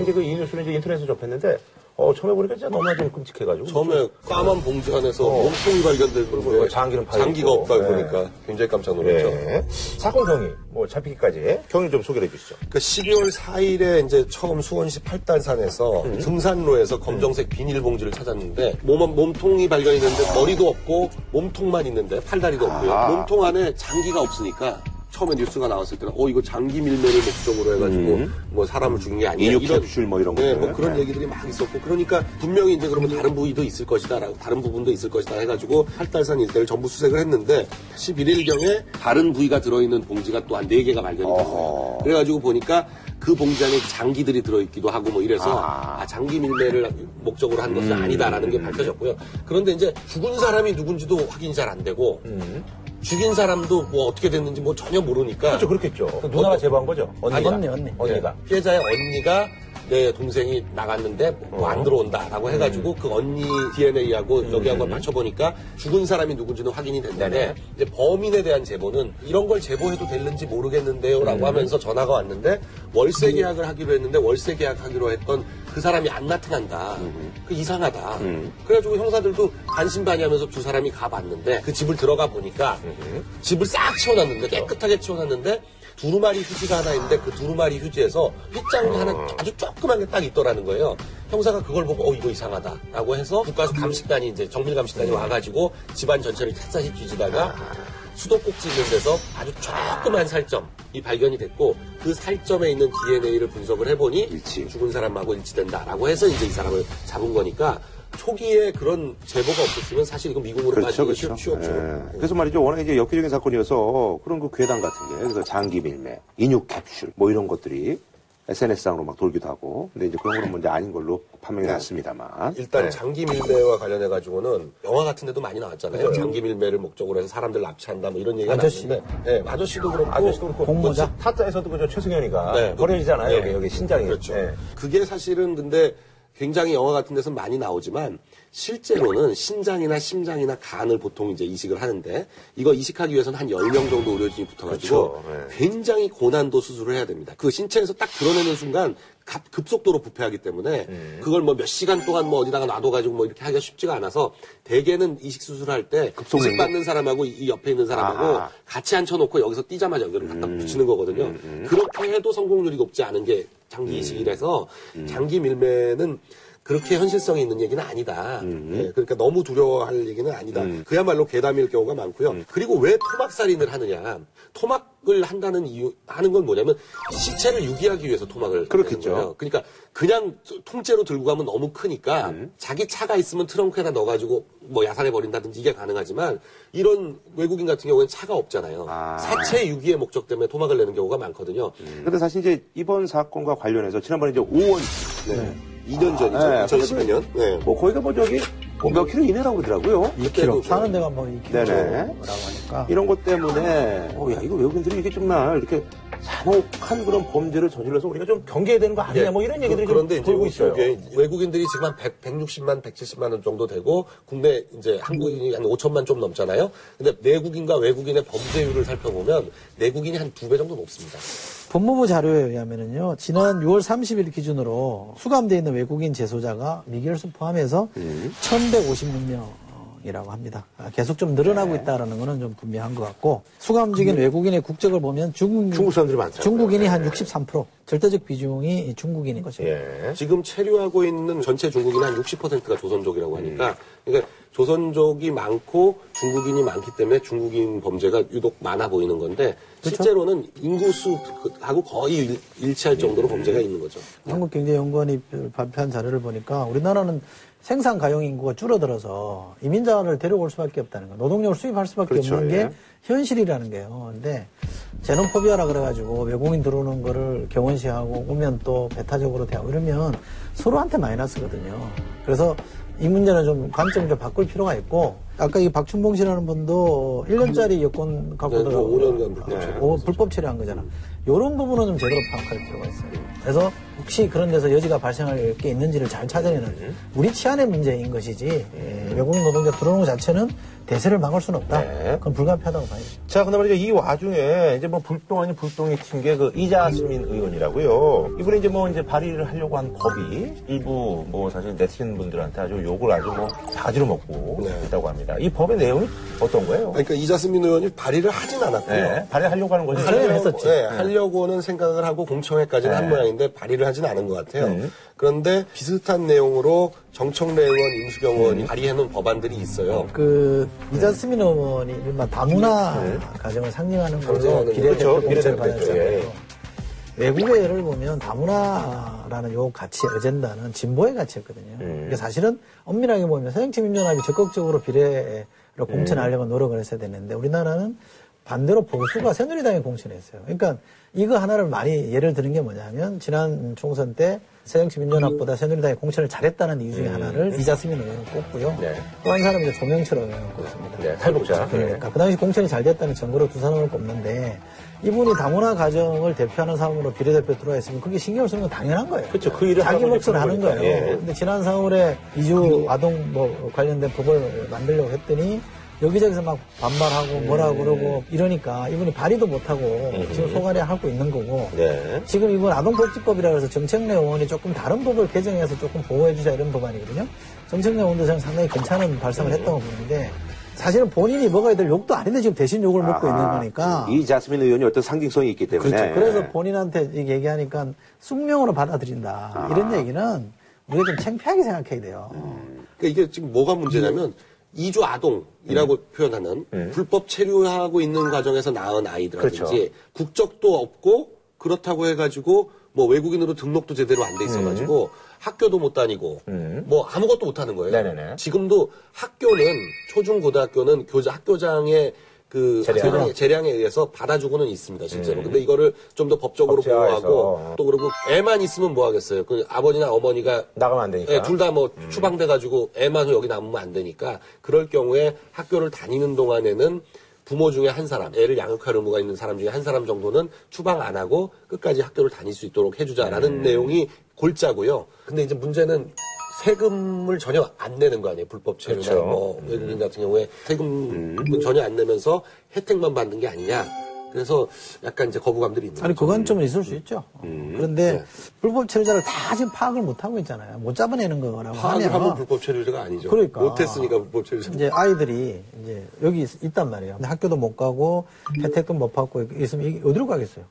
이제 그 이 뉴스를 이제 인터넷에서 접했는데 어, 처음에 보니까 진짜 너무 좀 끔찍해가지고 처음에 까만 봉지 안에서 어. 몸통이 발견되고 그리고 장기는 장기가. 없다고 네. 보니까 굉장히 깜짝 놀랐죠. 네. 사건 경위 뭐 잡히기까지 경위 좀 소개해 주시죠. 그 12월 4일에 이제 처음 수원시 팔단산에서 음. 등산로에서 검정색 비닐봉지를 찾았는데 몸, 몸통이 발견했는데 머리도 없고 몸통만 있는데 팔다리도 없고요. 아. 몸통 안에 장기가 없으니까 처음에 뉴스가 나왔을 때는 어 이거 장기 밀매를 목적으로 해가지고 뭐 사람을 죽인 게 아니야 인육 이런 캡슐 뭐 이런 네, 것들. 뭐 그런 네. 얘기들이 막 있었고 그러니까 분명히 이제 그러면 다른 부위도 있을 것이다라고 다른 부분도 있을 것이다 해가지고 팔달산 일대를 전부 수색을 했는데 11일 경에 다른 부위가 들어있는 봉지가 또 한 네 개가 발견이 된 거예요. 그래가지고 보니까 그 봉지 안에 장기들이 들어있기도 하고 뭐 이래서 아. 아, 장기 밀매를 목적으로 한 것은 아니다라는 게 밝혀졌고요. 그런데 이제 죽은 사람이 누군지도 확인이 잘 안 되고 죽인 사람도 뭐 어떻게 됐는지 뭐 전혀 모르니까 그렇죠, 그렇겠죠. 그 누나가 제보한 거죠. 언니가. 언니, 언니. 언니가. 네. 피해자의 언니가 내 동생이 나갔는데 뭐 안 들어온다라고 해가지고 그 언니 DNA하고 여기하고 맞춰보니까 죽은 사람이 누군지는 확인이 됐는데 네네. 이제 범인에 대한 제보는 이런 걸 제보해도 되는지 모르겠는데요라고 하면서 전화가 왔는데 월세 계약을 하기로 했는데 월세 계약하기로 했던 그 사람이 안 나타난다. 그 이상하다. 그래가지고 형사들도 반신반의하면서 두 사람이 가봤는데 그 집을 들어가 보니까 집을 싹 치워놨는데 깨끗하게 치워놨는데 두루마리 휴지가 하나 있는데 그 두루마리 휴지에서 핏장이 하나 아주 조그만 게 딱 있더라는 거예요. 형사가 그걸 보고 어 이거 이상하다라고 해서 국가에서 감식단이 이제 정밀 감식단이 와가지고 집안 전체를 샅샅이 뒤지다가 수도꼭지 있는 데서 아주 조그만 살점이 발견이 됐고 그 살점에 있는 DNA를 분석을 해보니 일치. 죽은 사람하고 일치된다라고 해서 이제 이 사람을 잡은 거니까 초기에 그런 제보가 없었으면 사실 이건 미국으로 그렇죠, 빠지기 그렇죠. 쉬웠죠. 예. 그래서 말이죠. 워낙 이제 엽기적인 사건이어서 그런 그 괴담 같은 게, 그래서 장기 밀매, 인육 캡슐, 뭐 이런 것들이 SNS상으로 막 돌기도 하고. 근데 이제 그런 거는 문제 아닌 걸로 판명이 났습니다만. 일단 네. 장기 밀매와 관련해 가지고는 영화 같은 데도 많이 나왔잖아요. 장기 밀매를 목적으로 해서 사람들 납치한다 뭐 이런 얘기가 아저씨. 나왔는데 네, 아저씨도 그렇고 아저씨도 그렇고 공모자? 그 타짜에서도 그저 최승현이가 네. 버려지잖아요. 네. 여기, 여기 신장이. 그렇죠. 네. 그게 사실은 근데 굉장히 영화 같은 데서 많이 나오지만 실제로는 신장이나 심장이나 간을 보통 이제 이식을 하는데 이거 이식하기 위해서는 한 10명 정도 의료진이 붙어가지고 그렇죠. 네. 굉장히 고난도 수술을 해야 됩니다. 그 신체에서 딱 드러내는 순간 갑- 급속도로 부패하기 때문에 음. 그걸 뭐 몇 시간 동안 뭐 어디다가 놔둬가지고 뭐 이렇게 하기가 쉽지가 않아서 대개는 이식 수술할 때 급속 이식? 받는 사람하고 이- 이 옆에 있는 사람하고 아하. 같이 앉혀놓고 여기서 뛰자마자 여기를 갖다 음. 붙이는 거거든요. 그렇게 해도 성공률이 높지 않은 게 장기 음. 이식이라서 장기 밀매는 그렇게 현실성이 있는 얘기는 아니다. 음. 예, 그러니까 너무 두려워할 얘기는 아니다. 그야말로 괴담일 경우가 많고요. 음. 그리고 왜 토막살인을 하느냐? 토막을 한다는 이유 하는 건 뭐냐면 시체를 유기하기 위해서 토막을 그렇겠죠. 거예요. 그러니까 그냥 통째로 들고 가면 너무 크니까 음. 자기 차가 있으면 트렁크에다 넣어가지고 뭐 야산에 버린다든지 이게 가능하지만 이런 외국인 같은 경우에는 차가 없잖아요. 아. 사체 유기의 목적 때문에 토막을 내는 경우가 많거든요. 근데 사실 이제 이번 사건과 관련해서 지난번에 이제 오원 네. 2년 전이죠. 네, 2012년. 네. 뭐 거기가 뭐 저기 뭐몇 킬로 이내라고 그러더라고요. 2kg. 사는 데가 뭐 2kg라고 네네. 하니까. 이런 것 때문에 어, 야 이거 외국인들이 이게 정말 이렇게 잔혹한 그런 범죄를 저질러서 우리가 좀 경계해야 되는 거 아니냐 예. 뭐 이런 얘기들이 그, 그런데 돌고 있어요. 외국인들이 지금 한 100, 160만, 170만 원 정도 되고 국내 이제 한국인이 한 5천만 좀 넘잖아요. 근데 내국인과 외국인의 범죄율을 살펴보면 내국인이 한 두 배 정도 높습니다. 법무부 자료에 의하면은요, 지난 6월 30일 기준으로 수감되어 있는 외국인 재소자가 미결수 포함해서 1,156명 이라고 합니다. 아, 계속 좀 늘어나고 있다라는 것은 좀 분명한 것 같고, 수감 중인 외국인의 국적을 보면 중국, 중국 사람들이 많더라고요. 중국인이 한 63%, 절대적 비중이 중국인인 거죠. 예. 지금 체류하고 있는 전체 중국인 한 60%가 조선족이라고 하니까 그러니까 조선족이 많고 중국인이 많기 때문에 중국인 범죄가 유독 많아 보이는 건데 실제로는 인구수하고 거의 일- 일치할 정도로 범죄가 있는 거죠. 한국경제연구원이 발표한 자료를 보니까 우리나라는 생산 가용 인구가 줄어들어서 이민자를 데려올 수밖에 없다는 거, 노동력을 수입할 수밖에 그렇죠, 없는 예. 게 현실이라는 거예요. 근데 제노포비아라 그래가지고 외국인 들어오는 거를 경원시하고 오면 또 배타적으로 대하고 이러면 서로한테 마이너스거든요. 그래서 이 문제는 좀 관점을 좀 바꿀 필요가 있고 아까 이 박춘봉 씨라는 분도 1년짜리 여권 갖고 네, 들어가고 뭐 5년간 불법 네, 체류. 오, 불법 체류한 거잖아. 이런 부분은 좀 제대로 파악할 필요가 있어요. 그래서 혹시 그런 데서 여지가 발생할 게 있는지를 잘 찾아내는 우리 치안의 문제인 것이지 예, 외국인 노동자 들어오는 것 자체는 대세를 막을 수는 없다. 네. 그건 불가피하다고 봐요. 자, 근데 말이죠. 이 와중에 이제 뭐 불똥 아닌 불똥이 튄 게 그 이자스민 의원이라고요. 이분이 이제 뭐 이제 발의를 하려고 한 법이 일부 뭐 사실 네티즌 분들한테 아주 욕을 아주 뭐 바지로 먹고 네. 있다고 합니다. 이 법의 내용이 어떤 거예요? 그러니까 이자스민 의원이 발의를 하진 않았고요. 네, 발의하려고 하는 거죠. 하려면 했었지. 네, 하려고는 생각을 하고 공청회까지는 한 모양인데 발의를 하진 않은 것 같아요. 음. 그런데 비슷한 내용으로 정청래 의원, 임수경 의원이 발의해놓은 법안들이 있어요. 그 이자스민 의원이 이른바 다문화 가정을 상징하는 걸로 상징하는 비례대표 거죠. 공천을 비례대표 받았잖아요. 예. 외국의 예를 보면 다문화라는 요 가치, 어젠다는 진보의 가치였거든요. 그러니까 사실은 엄밀하게 보면 새정치 민주연합이 적극적으로 비례로 공천하려고 노력을 했어야 되는데 우리나라는 반대로 보수가 새누리당에 공천했어요. 그러니까 이거 하나를 많이 예를 드는 게 뭐냐면 지난 총선 때 새정치민주연합보다 새누리당이 공천을 잘했다는 이유 중에 하나를 이자스민 의원을 꼽고요. 네. 또 한 사람이 이제 조명철 의원을 꼽습니다. 네, 탈북자. 그러니까 그 당시 공천이 잘 됐다는 증거로 두 사람을 꼽는데 이분이 다문화 가정을 대표하는 사람으로 비례대표 들어와 있으면 그게 신경을 쓰는 건 당연한 거예요. 그렇죠. 그 일을 자기 몫을 하는 거예요. 예. 근데 지난 4월에 이주 아동 뭐 관련된 법을 만들려고 했더니 여기저기서 막 반발하고 뭐라 고 그러고 이러니까 이분이 발의도 못하고 지금 소가리 하고 있는 거고 네. 지금 이번 아동복지법이라 해서 정책래 의원이 조금 다른 법을 개정해서 조금 보호해주자 이런 법안이거든요. 정책래 의원도 저는 상당히 괜찮은 발상을 했다고 보는데 사실은 본인이 먹어야 될 욕도 아닌데 지금 대신 욕을 먹고 있는 거니까. 이 자스민 의원이 어떤 상징성이 있기 때문에. 그렇죠. 그래서 본인한테 이렇게 얘기하니까 숙명으로 받아들인다. 이런 얘기는 우리가 좀 창피하게 생각해야 돼요. 그러니까 이게 지금 뭐가 문제냐면 이주 아동이라고 표현하는 불법 체류하고 있는 과정에서 낳은 아이들이라든지 그렇죠. 국적도 없고 그렇다고 해가지고 뭐 외국인으로 등록도 제대로 안 돼 있어가지고 학교도 못 다니고 뭐 아무것도 못 하는 거예요. 네네네. 지금도 학교는 초중 고등학교는 교자 학교장의 그 재량. 재량에, 재량 에 의해서 받아주고는 있습니다 실제로. 근데 이거를 좀 더 법적으로. 보호하고 또 그리고 애만 있으면 뭐 하겠어요. 그 아버지나 어머니가 나가면 안 되니까. 예, 둘다 뭐 추방돼 가지고 애만 여기 남으면 안 되니까 그럴 경우에 학교를 다니는 동안에는 부모 중에 한 사람, 애를 양육할 의무가 있는 사람 중에 한 사람 정도는 추방 안 하고 끝까지 학교를 다닐 수 있도록 해주자라는 내용이 골자고요. 근데 이제 문제는 세금을 전혀 안 내는 거 아니에요. 불법 체류나 그렇죠. 뭐 외국인 같은 경우에 세금은 전혀 안 내면서 혜택만 받는 게 아니냐. 그래서 약간 이제 거부감들이 있는 아니 거죠. 그 관점은 있을 수 있죠. 그런데 네. 불법 체류자를 다 지금 파악을 못 하고 있잖아요. 못 잡아내는 거라고 파악을 하면 하면 불법 체류자가 아니죠. 그러니까. 못했으니까 불법 체류자. 이제 아이들이 이제 여기 있- 있단 말이에요. 근데 학교도 못 가고 혜택도 못 받고 있으면 어디로 가겠어요?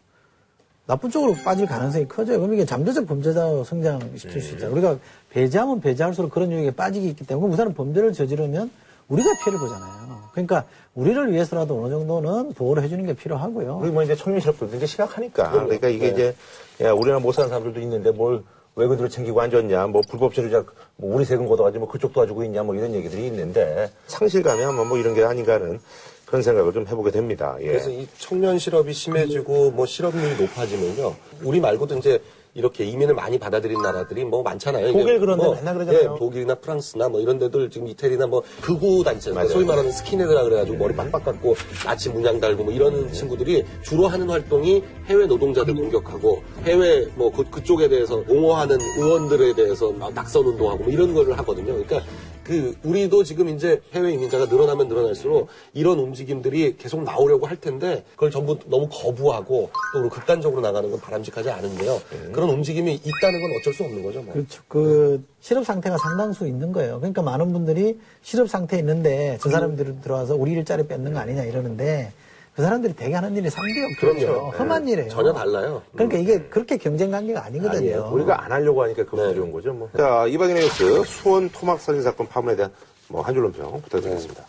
나쁜 쪽으로 빠질 가능성이 커져요. 그럼 이게 잠재적 범죄자로 성장시킬 수 있잖아요. 우리가 배제하면 배제할수록 그런 유형에 빠지기 있기 때문에 우선은 범죄를 저지르면 우리가 피해를 보잖아요. 그러니까 우리를 위해서라도 어느 정도는 보호를 해주는 게 필요하고요. 그리고 뭐 이제 청년 실업들도 이제 심각하니까. 그러니까 이게 이제, 야, 우리나라 못 사는 사람들도 있는데 뭘 외국인들을 챙기고 앉았냐, 뭐 불법 체류자, 뭐 우리 세금 걷어가지고 뭐 그쪽 도와주고 있냐, 뭐 이런 얘기들이 있는데 상실 감이 아마 뭐 이런 게 아닌가 하는 그런 생각을 좀 해보게 됩니다. 예. 그래서 이 청년 실업이 심해지고 뭐 실업률이 높아지면요. 우리 말고도 이제 이렇게 이민을 많이 받아들인 나라들이 뭐 많잖아요. 독일 이게 그런 데 뭐, 맨날 그러잖아요. 예, 독일이나 프랑스나 뭐 이런 데들 지금 이태리나 뭐 극우 단체, 맞아요. 소위 말하는 스킨헤드라 그래가지고 머리 빡빡 깎고 아침 문양 달고 뭐 이런 친구들이 주로 하는 활동이 해외 노동자들 공격하고 해외 뭐 그, 그쪽에 대해서 옹호하는 의원들에 대해서 막 낙선 운동하고 뭐 이런 거를 하거든요. 그러니까 그 우리도 지금 이제 해외 이민자가 늘어나면 늘어날수록 이런 움직임들이 계속 나오려고 할 텐데 그걸 전부 너무 거부하고 또 극단적으로 나가는 건 바람직하지 않은데요. 그런 움직임이 있다는 건 어쩔 수 없는 거죠. 뭐. 그렇죠. 그 실업 상태가 상당수 있는 거예요. 그러니까 많은 분들이 실업 상태에 있는데 저 사람들이 들어와서 우리 일자리 뺏는 거 아니냐 이러는데 그 사람들이 되게 하는 일이 상대없죠. 그럼요. 험한 일이에요. 전혀 달라요. 그러니까 이게 그렇게 경쟁 관계가 아니거든요. 아니에요. 우리가 안 하려고 하니까 그거 네. 어려운 거죠, 뭐. 자, 이박인의 뉴스 수원 토막 살인 사건 파문에 대한 뭐 한 줄로 평 부탁드리겠습니다.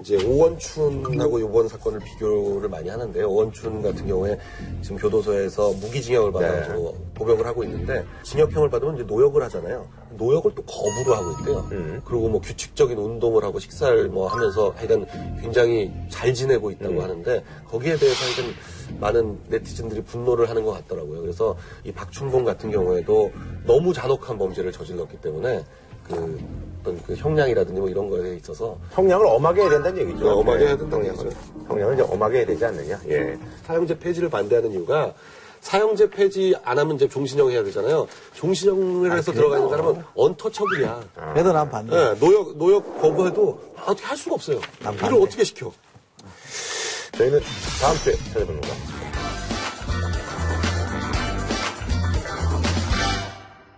이제 오원춘하고 이번 사건을 비교를 많이 하는데요. 오원춘 같은 경우에 지금 교도소에서 무기징역을 받아가지고 복역을 하고 있는데 징역형을 받으면 이제 노역을 하잖아요. 노역을 또 거부를 하고 있대요. 그리고 뭐 규칙적인 운동을 하고 식사를 뭐 하면서 하여간 굉장히 잘 지내고 있다고 하는데 거기에 대해서 하여간 많은 네티즌들이 분노를 하는 것 같더라고요. 그래서 이 박춘봉 같은 경우에도 너무 잔혹한 범죄를 저질렀기 때문에 그 어떤 그 형량이라든지 뭐 이런 거에 있어서 형량을 엄하게 해야 된다는 얘기죠. 네, 엄하게 해야 된다는. 얘기죠. 형량을 이제 엄하게 해야 되지 않느냐. 예. 사형제 폐지를 반대하는 이유가 사형제 폐지 안 하면 이제 종신형 해야 되잖아요. 종신형을 해서 들어가 있는 사람은 언터처블이야. 그래도 난 반대. 네, 노역 노역 거부해도 어떻게 할 수가 없어요. 난 일을 반대. 어떻게 시켜? 저희는 다음 주에 찾아뵙는 겁니다.